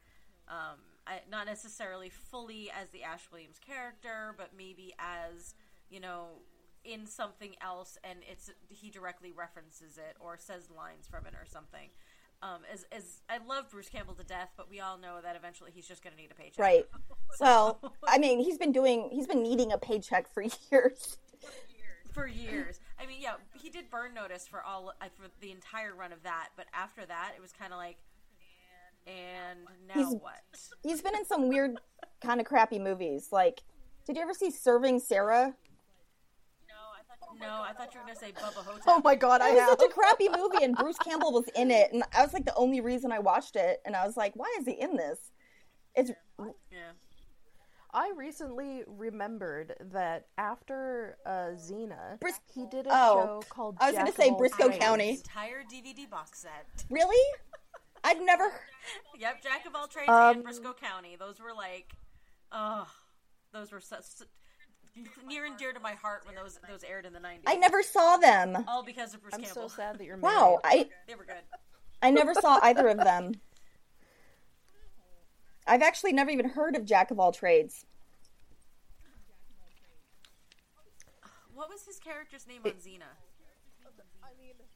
Um, I, not necessarily fully as the Ash Williams character, but maybe as you know in something else, and it's he directly references it or says lines from it or something. Um, as, as I love Bruce Campbell to death, but we all know that eventually he's just going to need a paycheck. Right. Well, I mean, he's been doing, he's been needing a paycheck for years. for years. I mean, yeah, he did Burn Notice for all for the entire run of that, but after that, it was kind of like, and now He's- what? He's been in some weird, kind of crappy movies. Like, did you ever see Serving Sara? No, I thought you were going to say Bubba Ho-Tep. Oh my god, I It was have. such a crappy movie, and Bruce Campbell was in it, and I was like the only reason I watched it, and I was like, why is he in this? It's Yeah. I recently remembered that after uh, Xena, Bris- he did a Oh, show called. I was gonna say of Brisco Trades. County. Entire DVD box set. really. I've never. Yep, Jack of all trades Um, and Brisco County. Those were like, oh, those were such near and dear to my heart when those those aired in the nineties. I never saw them. All because of Bruce I'm Campbell. so sad that you're married. Wow, I They were good. I never saw either of them. I've actually never even heard of Jack of all trades. What was his character's name on Xena?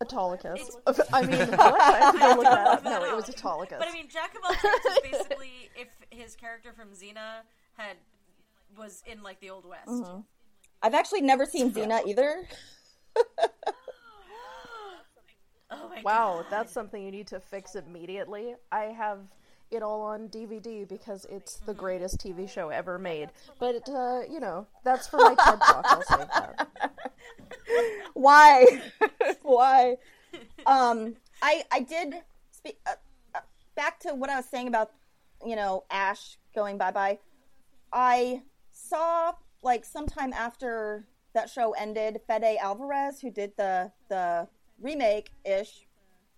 Autolycus. I mean, what? I have to go look that up. No, it was Autolycus. But I mean, Jack of all trades is basically if his character from Xena had was in like the old west. Mm-hmm. I've actually never seen Xena either. Oh my Wow, god! that's something you need to fix immediately. I have it all on DVD because it's the greatest TV show ever made. But uh, you know, that's for my TED talk. I'll save that. Why? Why? Um, I I did speak uh, uh, back to what I was saying about you know Ash going bye bye. I saw like sometime after that show ended, Fede Alvarez, who did the the remake ish,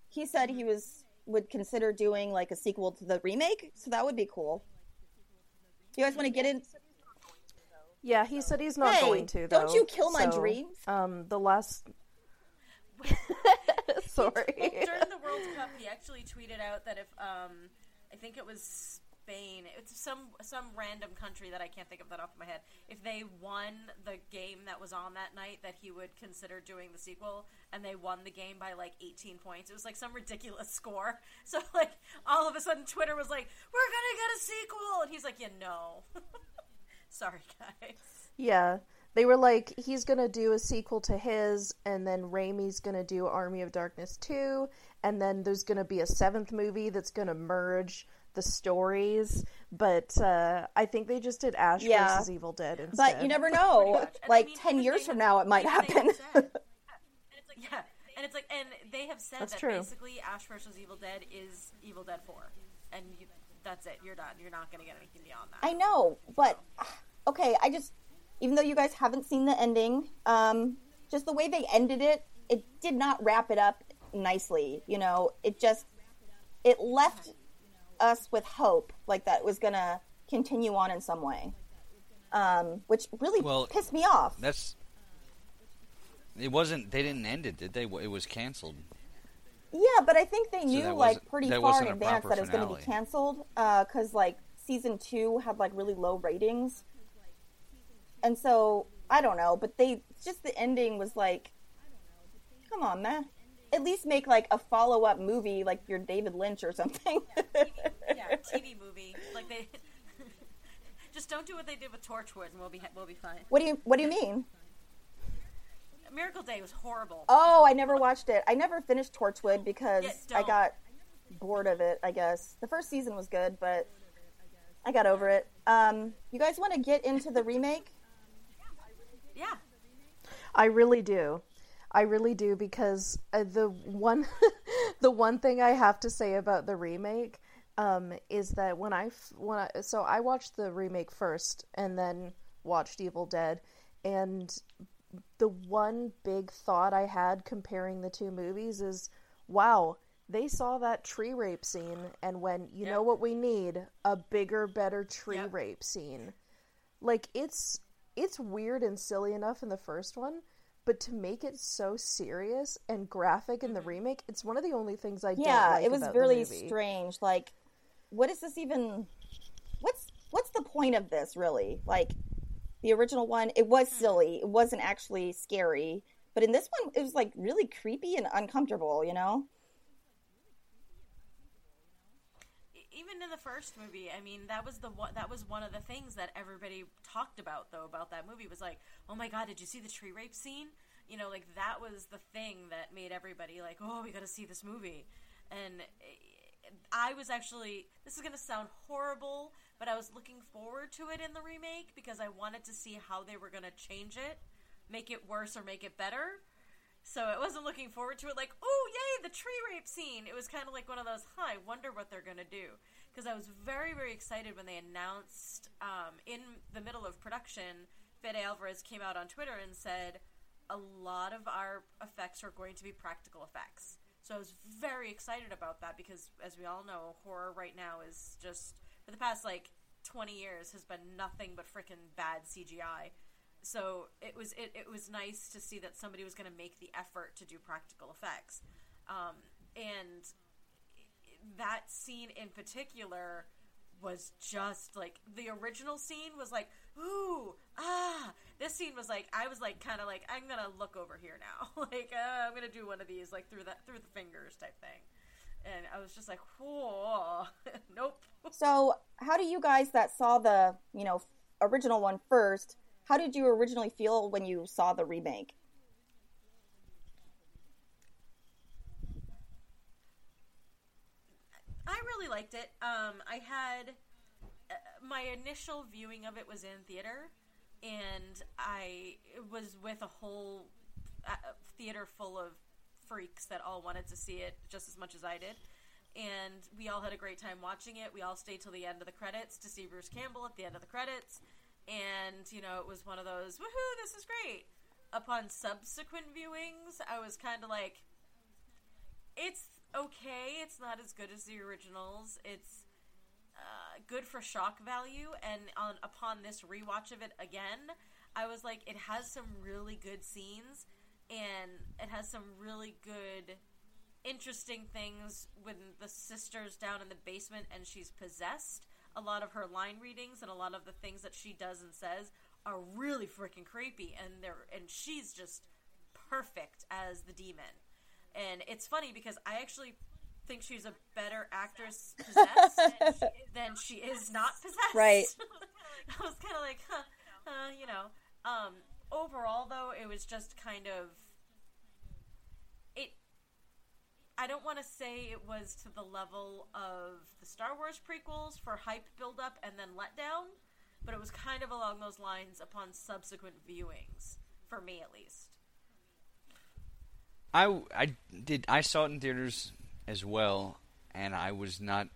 he said he was would consider doing like a sequel to the remake, so that would be cool. You guys want to get in? Yeah, he said he's not Hey, going to. don't you kill my so, dreams. Um, the last. Sorry. During the World Cup, he actually tweeted out that if um, I think it was Spain, it's some some random country that I can't think of that off my head. If they won the game that was on that night, that he would consider doing the sequel, and they won the game by like 18 points. It was like some ridiculous score. So like all of a sudden, Twitter was like, "We're gonna get a sequel," and he's like, "Yeah, no." Sorry, guys. Yeah. They were like, he's gonna do a sequel to his, and then Raimi's gonna do Army of Darkness 2, and then there's gonna be a seventh movie that's gonna merge the stories. But uh, I think they just did Ash Yeah. versus Evil Dead instead. But you never know. much. And I Like mean, ten years they- from now, it might even they happen. had said- yeah, and it's like, and they have said That's that true. basically Ash vs. Evil Dead is Evil Dead Four, and you, that's it. You're done. You're not going to get anything beyond that. I know, but okay, I just even though you guys haven't seen the ending, um, just the way they ended it, it did not wrap it up nicely. You know, it just it left us with hope, like that was gonna continue on in some way, um, which really Well, pissed me off. That's. It wasn't. They didn't end it, did they? It was canceled. Yeah, but I think they knew that like pretty far in advance that it was going to be canceled because like season two had like really low ratings, and so I don't know. But they just the ending was like, come on, man. At least make like a follow up movie like your David Lynch or something. yeah, TV movie. Like they just don't do what they did with Torchwood, and we'll be we'll be fine. what do you What do you mean? Miracle Day was horrible. Oh, I never watched it. I never finished Torchwood because Yeah, I got bored of it. I guess the first season was good, but I got over it. Um, you guys want to get into the remake? Yeah, I really do. I really do because uh, the one the one thing I have to say about the remake um, is that when I when I so I watched the remake first and then watched Evil Dead. And the one big thought I had comparing the two movies is wow they saw that tree rape scene and when you know what we need? A bigger better tree Yep. rape scene. Like it's it's weird and silly enough in the first one but to make it so serious and graphic in the mm-hmm. remake it's one of the only things i don't yeah like it was really strange like what is this even what's what's the point of this really? Like the original one it was hmm. silly it wasn't actually scary but in this one it was like really creepy and uncomfortable you know In the first movie, I mean, that was the one, that was one of the things that everybody talked about though about that movie was like, oh my god, did you see the tree rape scene? You know, like that was the thing that made everybody like, oh, we got to see this movie. And eh, I was actually, this is gonna sound horrible, but I was looking forward to it in the remake because I wanted to see how they were gonna change it, make it worse or make it better. So I wasn't looking forward to it like, oh, yay, the tree rape scene. It was kind of like one of those, huh, I wonder what they're going to do. Because I was very, very excited when they announced um, in the middle of production, Fede Alvarez came out on Twitter and said, a lot of our effects are going to be practical effects. So I was very excited about that because, as we all know, horror right now is just, for the past like 20 years, has been nothing but freaking bad CGI so it was it, it was nice to see that somebody was going to make the effort to do practical effects um, and that scene in particular was just like the original scene was like ooh ah. This scene was like i was like kind of like i'm gonna look over here now. Like uh, i'm gonna do one of these like through that through the fingers type thing. And i was just like whoa. Nope. So how do you guys that saw the you know original one first how did you originally feel when you saw the remake I really liked it. Um, I had uh, my initial viewing of it was in theater, and I was with a whole uh, theater full of freaks that all wanted to see it just as much as I did. And we all had a great time watching it. We all stayed till the end of the credits to see Bruce Campbell at the end of the credits. And, you know, it was one of those, woohoo, this is great. Upon subsequent viewings, I was kind of like, it's okay. It's not as good as the originals. It's uh, good for shock value, and on upon this rewatch of it again, I was like, it has some really good scenes, and it has some really good, interesting things when the sister's down in the basement and she's possessed. A lot of her line readings and a lot of the things that she does and says are really freaking creepy, and they're and she's just perfect as the demon. And it's funny because I actually think she's a better actress possessed than she is not possessed. Right. I was kind of like, huh, uh, you know. Um, overall, though, it was just kind of it. I don't want to say it was to the level of the Star Wars prequels for hype buildup and then letdown, but it was kind of along those lines upon subsequent viewings, for me at least. I, I did I saw it in theaters as well, and I was not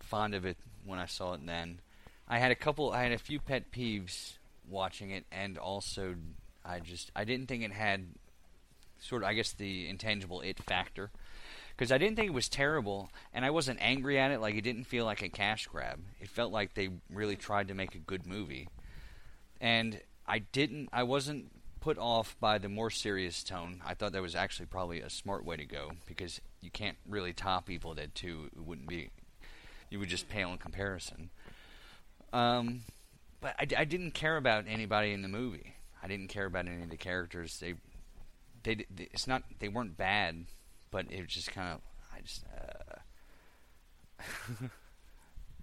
fond of it when I saw it then. I had a couple. I had a few pet peeves watching it, and also I just I didn't think it had sort of I guess the intangible it factor because I didn't think it was terrible, and I wasn't angry at it. Like it didn't feel like a cash grab. It felt like they really tried to make a good movie, and I didn't. I wasn't put off by the more serious tone. I thought that was actually probably a smart way to go because you can't really top Evil Dead 2. It wouldn't be. You would just pale in comparison. Um, but I, I didn't care about anybody in the movie. I didn't care about any of the characters. They, they, they it's not they weren't bad, but it was just kind of I just. Uh,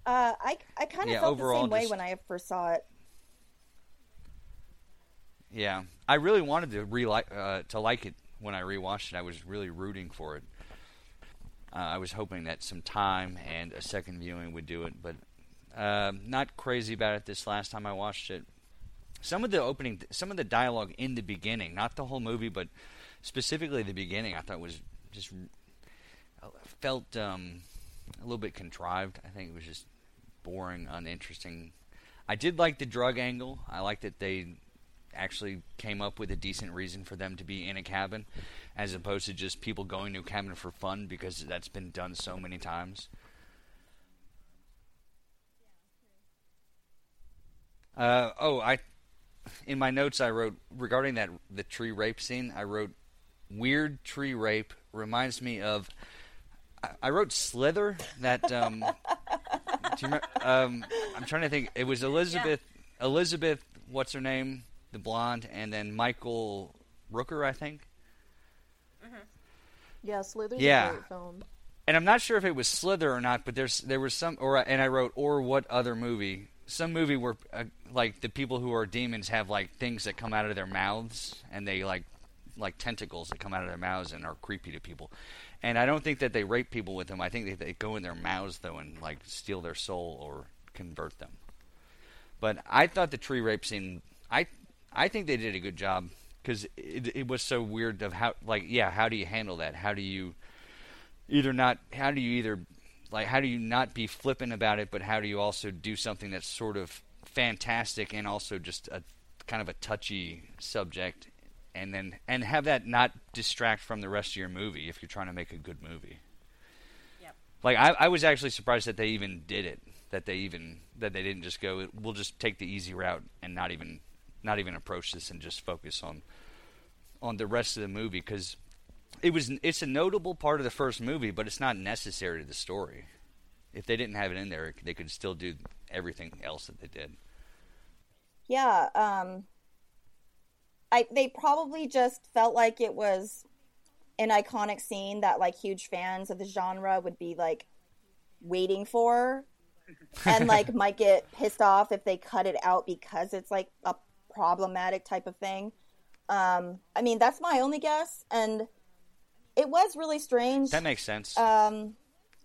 Uh, I I kind of Yeah, felt the same way just- when I first saw it. Yeah, I really wanted to re uh, to like it when I rewatched it. I was really rooting for it. Uh, I was hoping that some time and a second viewing would do it, but uh, not crazy about it this last time I watched it. Some of the opening, some of the dialogue in the beginning, not the whole movie, but specifically the beginning, I thought was just felt um, a little bit contrived. I think it was just boring, uninteresting. I did like the drug angle. I liked that they actually came up with a decent reason for them to be in a cabin, as opposed to just people going to a cabin for fun because that's been done so many times. Uh, oh, I in my notes I wrote regarding that the tree rape scene. I wrote weird tree rape reminds me of. I, I wrote Slither. That um, do you remember, um, I'm trying to think. It was Elizabeth. Elizabeth, what's her name? The blonde, and then Michael Rooker, I think. Yeah, Slither's Yeah. a great film. and I'm not sure if it was Slither or not, but there's there was some, or and I wrote or what other movie, some movie where uh, like the people who are demons have like things that come out of their mouths and they like like tentacles that come out of their mouths and are creepy to people. And I don't think that they rape people with them. I think that they go in their mouths though and like steal their soul or convert them. But I thought the tree rape scene, I I think they did a good job because it, it was so weird of how like yeah how do you handle that how do you either not how do you either like how do you not be flippant about it but how do you also do something that's sort of fantastic and also just a kind of a touchy subject and then and have that not distract from the rest of your movie if you're trying to make a good movie Yep. like I, I was actually surprised that they even did it that they even that they didn't just go we'll just take the easy route and not even not even approach this and just focus on on the rest of the movie because it was it's a notable part of the first movie, but it's not necessary to the story. If they didn't have it in there, they could still do everything else that they did. Yeah, um I they probably just felt like it was an iconic scene that like huge fans of the genre would be like waiting for and like might get pissed off if they cut it out because it's like a problematic type of thing. Um I mean, that's my only guess and it was really strange. That makes sense. um,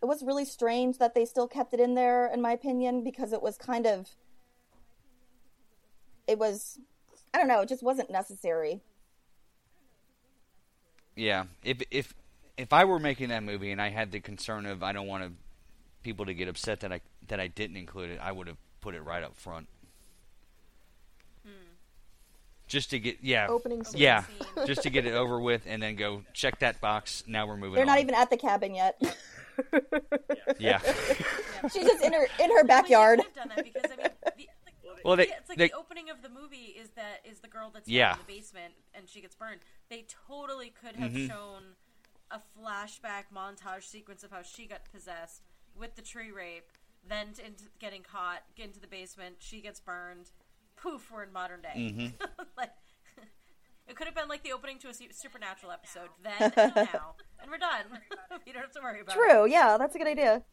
it was really strange that they still kept it in there, in my opinion, because it was kind of, it was, I don't know, it just wasn't necessary. yeah, if if if I were making that movie and I had the concern of I don't want to, people to get upset that I that I didn't include it, I would have put it right up front. Just to get yeah Opening scene. yeah just to get it over with and then go check that box. Now we're moving. They're on. not even at the cabin yet. yeah. She's just in her in her backyard. You could have done that because I mean, the, like, Well, they- it's like they- the opening of the movie is that is the girl that's Yeah. in the basement and she gets burned. They totally could have Mhm. shown a flashback montage sequence of how she got possessed with the tree rape, then into getting caught, get into the basement, she gets burned. Poof, we're in modern day. Mhm. like, it could have been like the opening to a supernatural episode, then and now, and we're done. you don't have to worry about it. True, yeah, that's a good idea.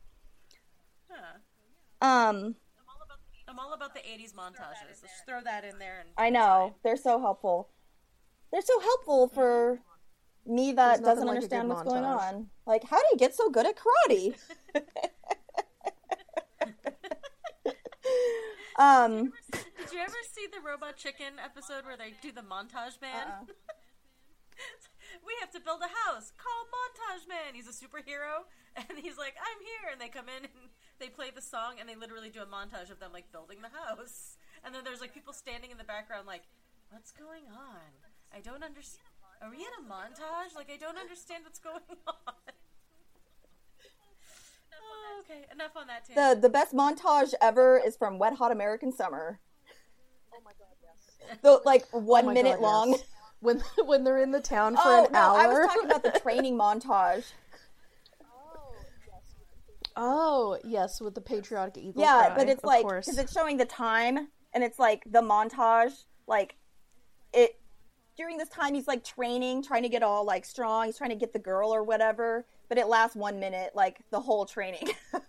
Huh. Um, I'm all about the 80s montages. Let's just throw that in there. And I know they're so helpful. They're so helpful for me that doesn't like understand good what's going on. Like, how do you get so good at karate? um, Did you ever see the Robot Chicken episode where they do the montage man? Uh-uh. we have have to build a house. Call Montage Man. He's a superhero, and he's like, I'm here. And they come in and they play the song, and they literally do a montage of them like building the house. And then there's like people standing in the background, like, what's going on? I don't understand. Are we in a montage? Like, I don't understand what's going on. Oh, okay, enough on that. The the best montage ever is from Wet Hot American Summer. Oh my god, yes. The like oh one Oh minute God, long. yes. when when they're in the town for Oh an no, hour. I was talking about the training montage. Oh yes, with the patriotic eagle. yeah, cry, but it's of like course. because it's showing the time, and it's like the montage, like it during this time he's like training, trying to get all like strong. He's trying to get the girl or whatever, but it lasts one minute, like the whole training.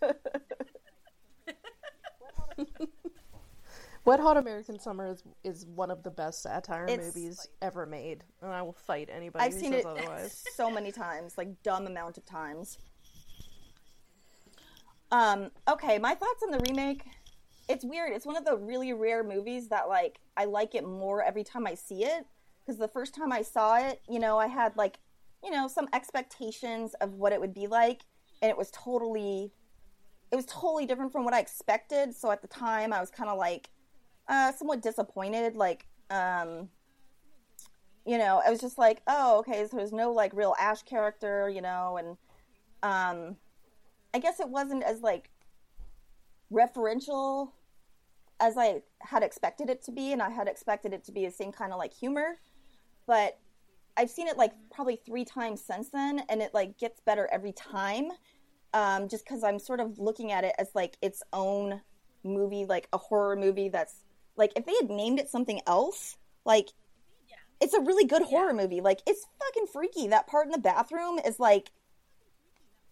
Wet Hot American Summer is is one of the best satire It's- movies ever made, and I will fight anybody I've who seen says it otherwise. so many times, like dumb amount of times. Um, okay, my thoughts on the remake. It's weird. It's one of the really rare movies that like I like it more every time I see it because the first time I saw it, you know, I had like, you know, some expectations of what it would be like and it was totally it was totally different from what I expected. So at the time I was kind of like uh somewhat disappointed like um you know, I was just like, oh, okay, so there's no like real Ash character, you know, and um, I guess it wasn't as like referential as I had expected it to be, and I had expected it to be the same kind of like humor, but I've seen it like probably three times since then, and it like gets better every time, um, just because I'm sort of looking at it as like its own movie, like a horror movie that's like if they had named it something else, like it's a really good horror movie. Like it's fucking freaky. That part in the bathroom is like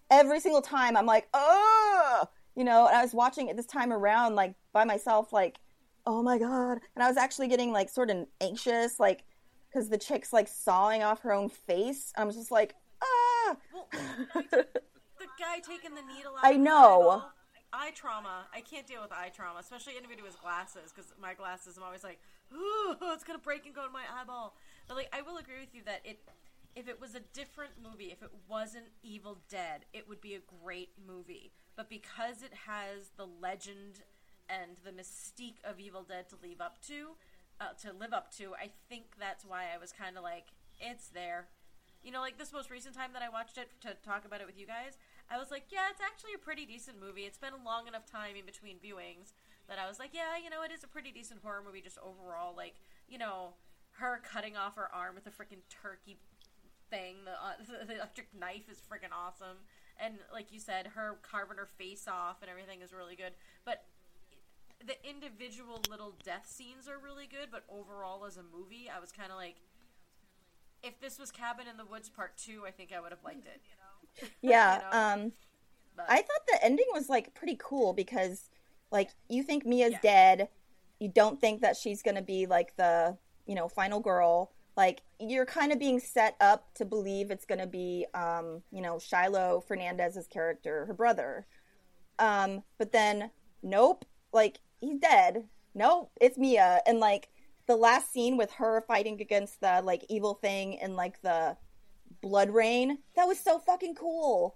every single time I'm like, oh, you know. And I was watching it this time around, like by myself, like, oh my god. And I was actually getting like sort of anxious, like because the chick's like sawing off her own face. I'm just like, ah. Well, the guy taking the needle out. I know. Eye trauma. I can't deal with eye trauma, especially anybody with glasses, because my glasses, I'm always like, ooh, it's gonna break and go in my eyeball. But like, I will agree with you that it, if it was a different movie, if it wasn't Evil Dead, it would be a great movie. But because it has the legend and the mystique of Evil Dead to live up to, uh, to live up to, I think that's why I was kind of like, it's there. You know, like this most recent time that I watched it to talk about it with you guys, I was like, yeah, it's actually a pretty decent movie. It's been a long enough time in between viewings that I was like, yeah, you know, it is a pretty decent horror movie just overall. Like, you know, her cutting off her arm with a freaking turkey thing, the, uh, the electric knife is freaking awesome. And like you said, her carving her face off and everything is really good. But the individual little death scenes are really good, but overall as a movie, I was kind of like, if this was Cabin in the Woods Part Two, I think I would have liked it. Yeah. You know? Um. But I thought the ending was like pretty cool because like you think Mia's Yeah. dead, you don't think that she's going to be like the, you know, final girl. Like you're kind of being set up to believe it's going to be um, you know, Shiloh Fernandez's character, her brother. Um, but then nope, like he's dead. Nope, it's Mia and like the last scene with her fighting against the like evil thing in like the blood rain, that was so fucking cool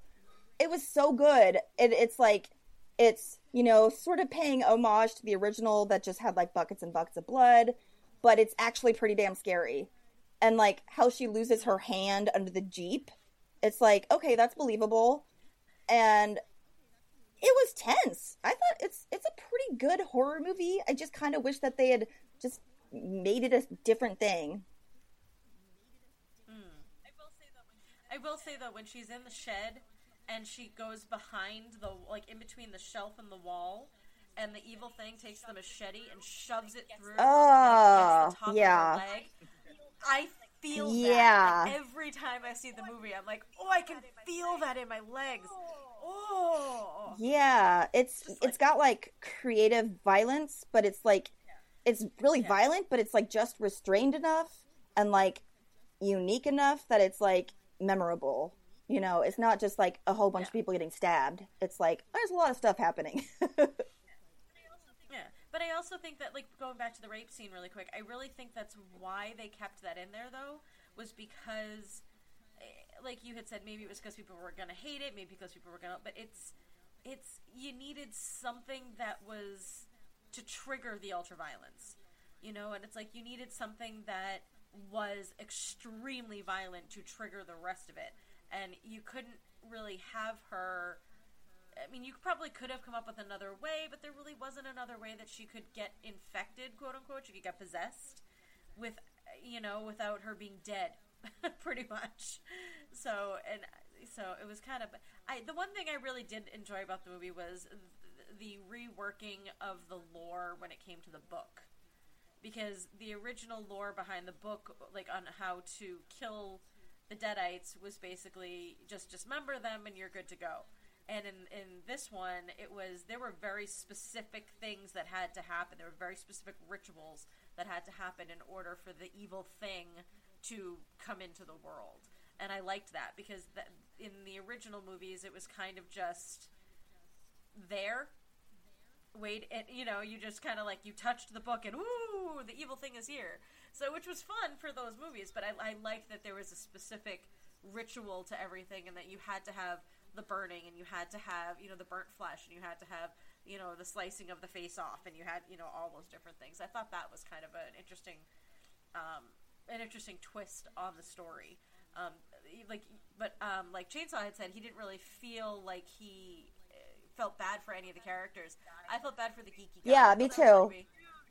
it was so good. It, it's like it's you know sort of paying homage to the original that just had like buckets and buckets of blood, but it's actually pretty damn scary. And like how she loses her hand under the jeep, it's like okay, that's believable. And it was tense. I thought it's it's a pretty good horror movie. I just kind of wish that they had just made it a different thing. I will say though, when she's in the shed and she goes behind the like in between the shelf and the wall, and the evil thing takes the machete and shoves it through. Oh, and it gets the top yeah. Of her oh, leg, I feel. Yeah. Like, every time I see the movie, I'm like, oh, I can feel that in my legs. Oh. Yeah, it's it's got like creative violence, but it's like it's really violent, but it's like just restrained enough and like unique enough that it's like memorable. You know, it's not just like a whole bunch of people getting stabbed. It's like there's a lot of stuff happening. Yeah, but I also think that, like, going back to the rape scene really quick, I really think that's why they kept that in there, though, was because eh, like you had said, maybe it was because people were gonna hate it, maybe because people were gonna, but it's it's you needed something that was to trigger the ultra violence, you know, and it's like you needed something that was extremely violent to trigger the rest of it, and you couldn't really have her. I mean, you probably could have come up with another way, but there really wasn't another way that she could get infected, quote unquote. She could get possessed with, you know, without her being dead, pretty much. So, and so it was kind of. I the one thing I really did enjoy about the movie was the reworking of the lore when it came to the book, because the original lore behind the book, like on how to kill the Deadites, was basically just dismember them and you're good to go. And in, in this one, it was there were very specific things that had to happen. There were very specific rituals that had to happen in order for the evil thing to come into the world. And I liked that because that, in the original movies, it was kind of just there. Wait, and, you know, you just kind of like you touched the book and ooh, the evil thing is here. So, which was fun for those movies, but I, I liked that there was a specific ritual to everything, and that you had to have the burning, and you had to have you know the burnt flesh, and you had to have you know the slicing of the face off, and you had you know all those different things. I thought that was kind of an interesting, um, an interesting twist on the story. Um, like, but um, like Chainsaw had said, he didn't really feel like he uh, felt bad for any of the characters. I felt bad for the geeky guy. Yeah, me too.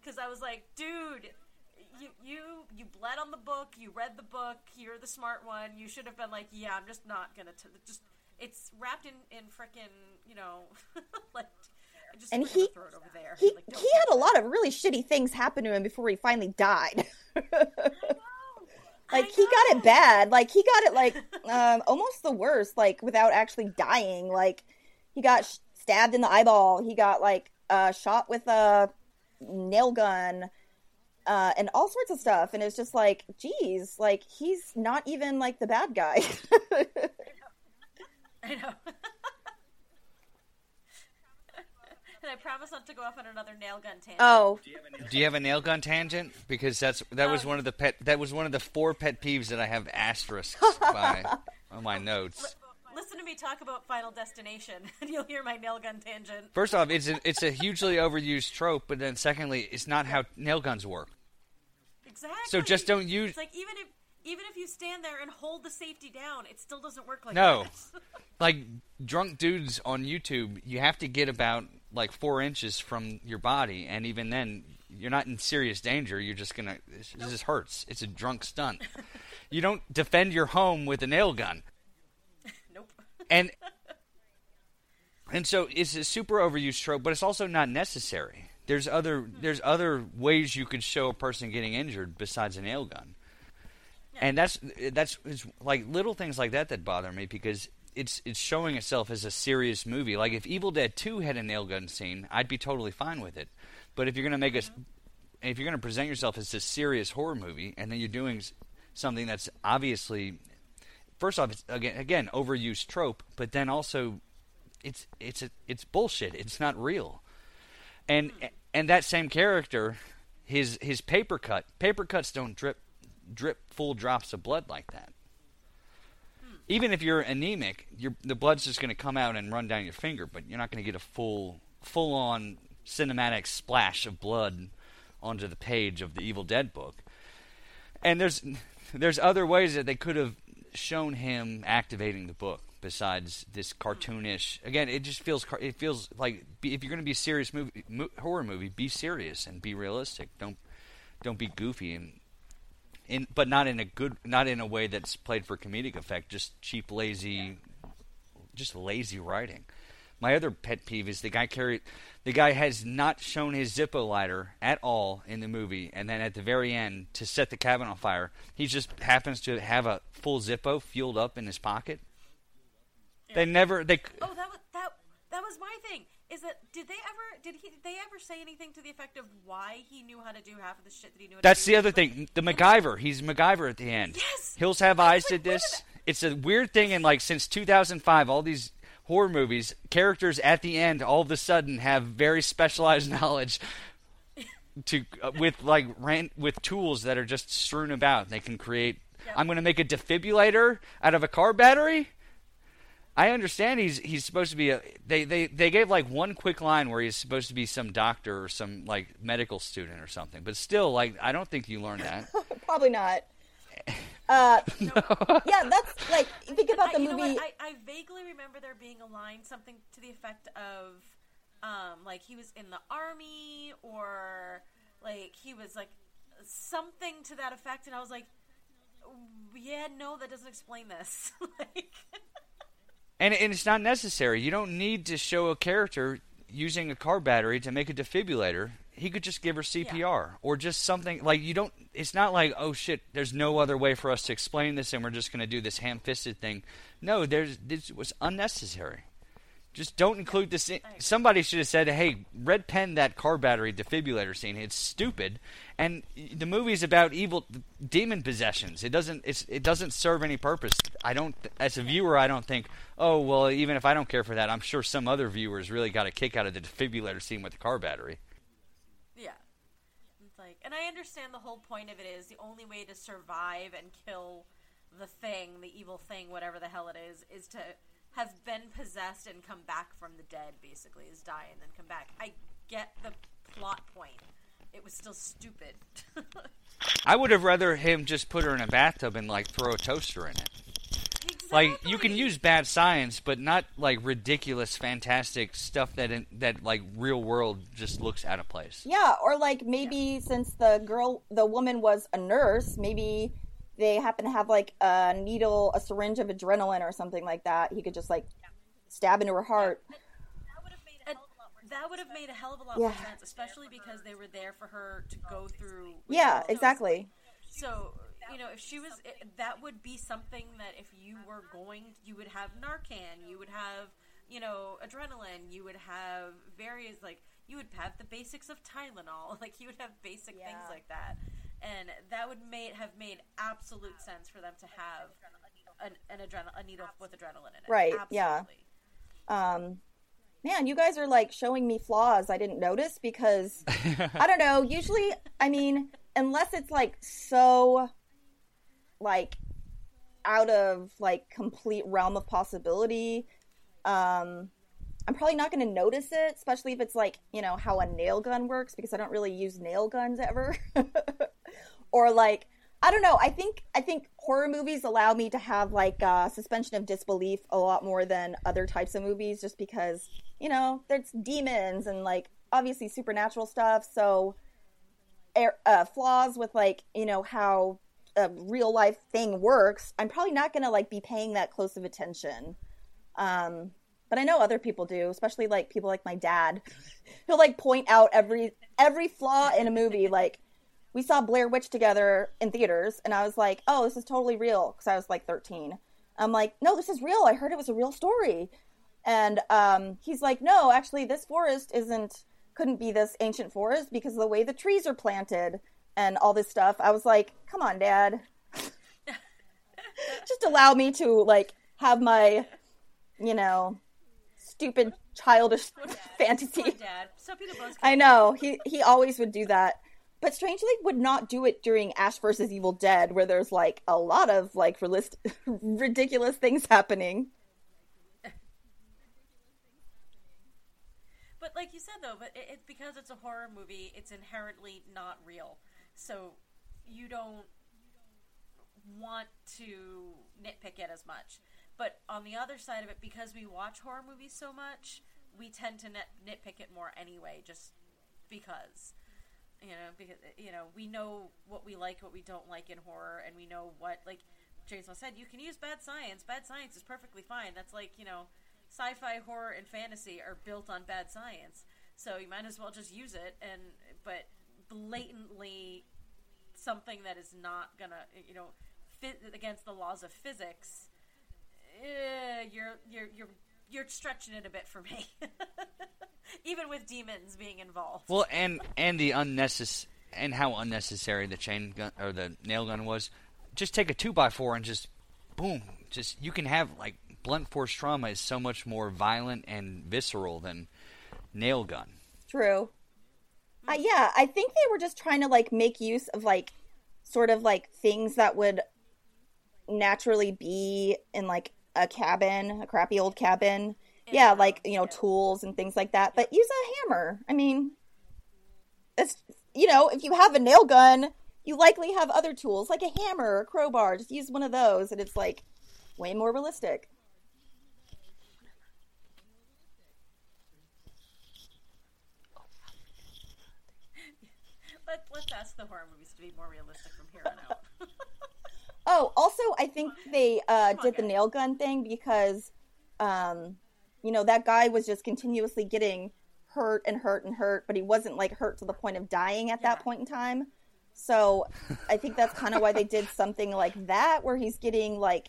Because I was like, dude, you you you bled on the book. You read the book. You're the smart one. You should have been like, yeah, I'm just not gonna t- just. It's wrapped in in frickin' you know like. Just And he- throw it over there. He Like, he had a lot of really shitty things happen to him before he finally died. like he got it bad. Like he got it like um almost the worst. Like without actually dying. Like he got sh- stabbed in the eyeball. He got like uh shot with a nail gun. Uh, and all sorts of stuff, and it's just like, geez, like he's not even like the bad guy. I know. and I promise not to go off on another nail gun tangent. oh, Do you have a nail gun tangent? Because that's that was Um, one of the pet that was one of the four pet peeves that I have asterisks by on my notes. Listen to me talk about Final Destination, and you'll hear my nail gun tangent. First off, it's a, it's a hugely overused trope, but then secondly, it's not how nail guns work. Exactly. So just don't use- It's like even if even if you stand there and hold the safety down, it still doesn't work like No. Like drunk dudes on YouTube, you have to get about like four inches from your body, and even then, you're not in serious danger. You're just gonna this, this just hurts. It's a drunk stunt. you don't defend your home with a nail gun. And and so it's a super overused trope, but it's also not necessary. There's other there's other ways you could show a person getting injured besides a nail gun, and that's that's it's like little things like that that bother me because it's it's showing itself as a serious movie. Like if Evil Dead Two had a nail gun scene, I'd be totally fine with it. But if you're gonna make us uh-huh. if you're gonna present yourself as a serious horror movie, and then you're doing something that's obviously first off, it's again again overused trope, but then also it's it's a, it's bullshit. It's not real. And and that same character, his his paper cut, paper cuts don't drip drip full drops of blood like that. Even if you're anemic, your the blood's just going to come out and run down your finger, but you're not going to get a full full on cinematic splash of blood onto the page of the Evil Dead book. And there's there's other ways that they could have shown him activating the book besides this cartoonish. Again, it just feels it feels like if you're going to be a serious movie mo- horror movie, be serious and be realistic. Don't don't be goofy and in but not in a good not in a way that's played for comedic effect. Just cheap, lazy, just lazy writing. My other pet peeve is the guy carried the guy has not shown his Zippo lighter at all in the movie, and then at the very end to set the cabin on fire, he just happens to have a full Zippo fueled up in his pocket. They never they Oh, that was that. That was my thing. Is that did they ever did he did they ever say anything to the effect of why he knew how to do half of the shit that he knew? How That's to do? the other thing. The MacGyver. He's MacGyver at the end. Yes! Hills Have Eyes did this. It's a weird thing, and like since 2005, all these horror movies, characters at the end all of a sudden have very specialized knowledge to uh, with like ran, with tools that are just strewn about. They can create I'm going to make a defibrillator out of a car battery. I understand he's he's supposed to be a they, they they gave like one quick line where he's supposed to be some doctor or some like medical student or something, but still like I don't think you learned that. Probably not. Uh, yeah, that's like think about the I, you know movie. what? I, I vaguely remember there being a line, something to the effect of, um, like he was in the army or like he was like something to that effect, and I was like, yeah, no, that doesn't explain this. like, And and it's not necessary. You don't need to show a character using a car battery to make a defibrillator. He could just give her CPR or just something like you don't. It's not like oh shit. There's no other way for us to explain this, and we're just going to do this ham-fisted thing. No, there's this was unnecessary. Just don't include this. In. Somebody should have said, "Hey, red pen that car battery defibrillator scene. It's stupid." And the movie's about evil demon possessions. It doesn't. It's, it doesn't serve any purpose. I don't. As a viewer, I don't think. Oh well, even if I don't care for that, I'm sure some other viewers really got a kick out of the defibrillator scene with the car battery. And I understand the whole point of it is the only way to survive and kill the thing, the evil thing, whatever the hell it is, is to have been possessed and come back from the dead. Basically, is die and then come back. I get the plot point. It was still stupid. I would have rather him just put her in a bathtub and like throw a toaster in it. Like you can use bad science, but not like ridiculous, fantastic stuff that in, that like real world just looks out of place. Yeah, or like maybe since the girl, the woman was a nurse, maybe they happen to have like a needle, a syringe of adrenaline or something like that. He could just like stab into her heart. And that would have made a hell of a lot Yeah. more sense, especially because they were there for her to go through. Yeah, exactly. So you know, if she was, it, that would be something that if you were going, you would have Narcan, you would have, you know, adrenaline, you would have various like you would have the basics of Tylenol, like you would have basic things like that, and that would made have made absolute sense for them to have an, an adrenal a needle with adrenaline in it. Right, yeah. Um, man, you guys are like showing me flaws I didn't notice because I don't know. Usually, I mean, unless it's like so like out of like complete realm of possibility, um, I'm probably not going to notice it, especially if it's like you know how a nail gun works because I don't really use nail guns ever, or like. I don't know. I think I think horror movies allow me to have like uh, suspension of disbelief a lot more than other types of movies, just because you know there's demons and like obviously supernatural stuff. So uh, flaws with like you know how a real life thing works, I'm probably not gonna like be paying that close of attention. Um, but I know other people do, especially like people like my dad. He'll like point out every every flaw in a movie. Like we saw Blair Witch together in theaters, and I was like, "Oh, this is totally real," because I was like 13. I'm like, "No, this is real. I heard it was a real story." And um, he's like, "No, actually, this forest isn't. Couldn't be this ancient forest because of the way the trees are planted and all this stuff." I was like, "Come on, Dad." Just allow me to like have my, you know, stupid childish fantasy. Dad. Some people both. I know he he always would do that, but strangely would not do it during Ash versus Evil Dead, where there's like a lot of like realist, ridiculous things happening. But like you said though, but it, it because it's a horror movie, it's inherently not real. So you don't want to nitpick it as much. But on the other side of it, because we watch horror movies so much, we tend to nit- nitpick it more anyway, just because. You know, because you know we know what we like, what we don't like in horror, and we know what like James said. You can use bad science. Bad science is perfectly fine. That's like you know, sci-fi, horror, and fantasy are built on bad science. So you might as well just use it. And but blatantly something that is not gonna you know fit against the laws of physics. Eh, you're you're you're you're stretching it a bit for me. Even with demons being involved. Well, and and the unnecessary and how unnecessary the chain gun or the nail gun was. Just take a two by four and just boom. Just you can have like blunt force trauma is so much more violent and visceral than nail gun. True. Uh, yeah, I think they were just trying to like make use of like sort of like things that would naturally be in like a cabin, a crappy old cabin. Yeah, like, you know, tools and things like that. But use a hammer. I mean, it's, you know, if you have a nail gun, you likely have other tools like a hammer or a crowbar. Just use one of those and it's like way more realistic. Let, let's ask the horror movies to be more realistic from here on out. Oh, also, I think they uh, on, did the guys. nail gun thing because, um, you know, that guy was just continuously getting hurt and hurt and hurt, but he wasn't like hurt to the point of dying at that point in time. So I think that's kind of why they did something like that, where he's getting like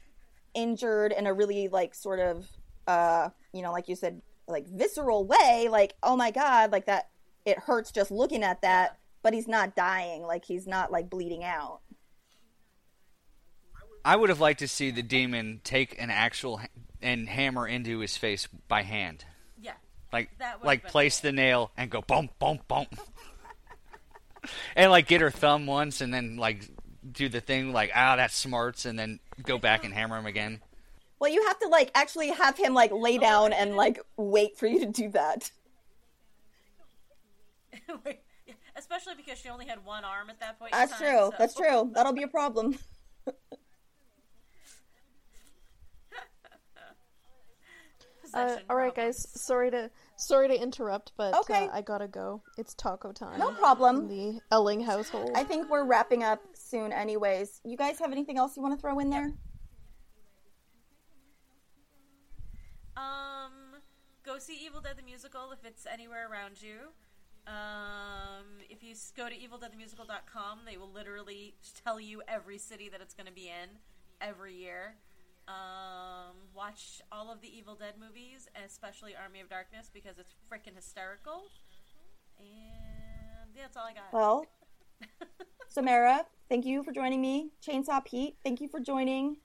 injured in a really like sort of, uh, you know, like you said, like visceral way. Like, oh my god, like that. It hurts just looking at that, but he's not dying. Like he's not like bleeding out. I would have liked to see the demon take an actual ha- and hammer into his face by hand. yeah. Like That like place cool. the nail and go boom boom boom. and like get her thumb once and then like do the thing like ah that smarts and then go back and hammer him again. Well, you have to like actually have him like lay down and like wait for you to do that. Wait, yeah, Especially because she only had one arm at that point. That's time, true. so- That's true. That'll be a problem. Uh, all right, guys. Sorry to sorry to interrupt, but Okay. uh, I gotta go. It's taco time. No problem. In the Elling household. I think we're wrapping up soon, anyways. You guys have anything else you want to throw in there? Um, go see Evil Dead the musical if it's anywhere around you. Um, if you go to evildeadthemusical.com, they will literally tell you every city that it's going to be in every year. Um, watch all of the Evil Dead movies, especially Army of Darkness, because it's freaking hysterical. And yeah, that's all I got. Well, Samara, thank you for joining me. Chainsaw Pete, thank you for joining.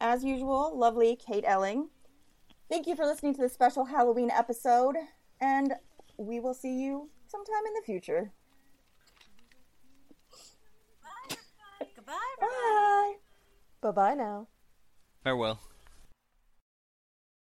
As usual, lovely Kate Elling. Thank you for listening to this special Halloween episode, and we will see you sometime in the future. Goodbye. Bye. Bye bye now. Farewell.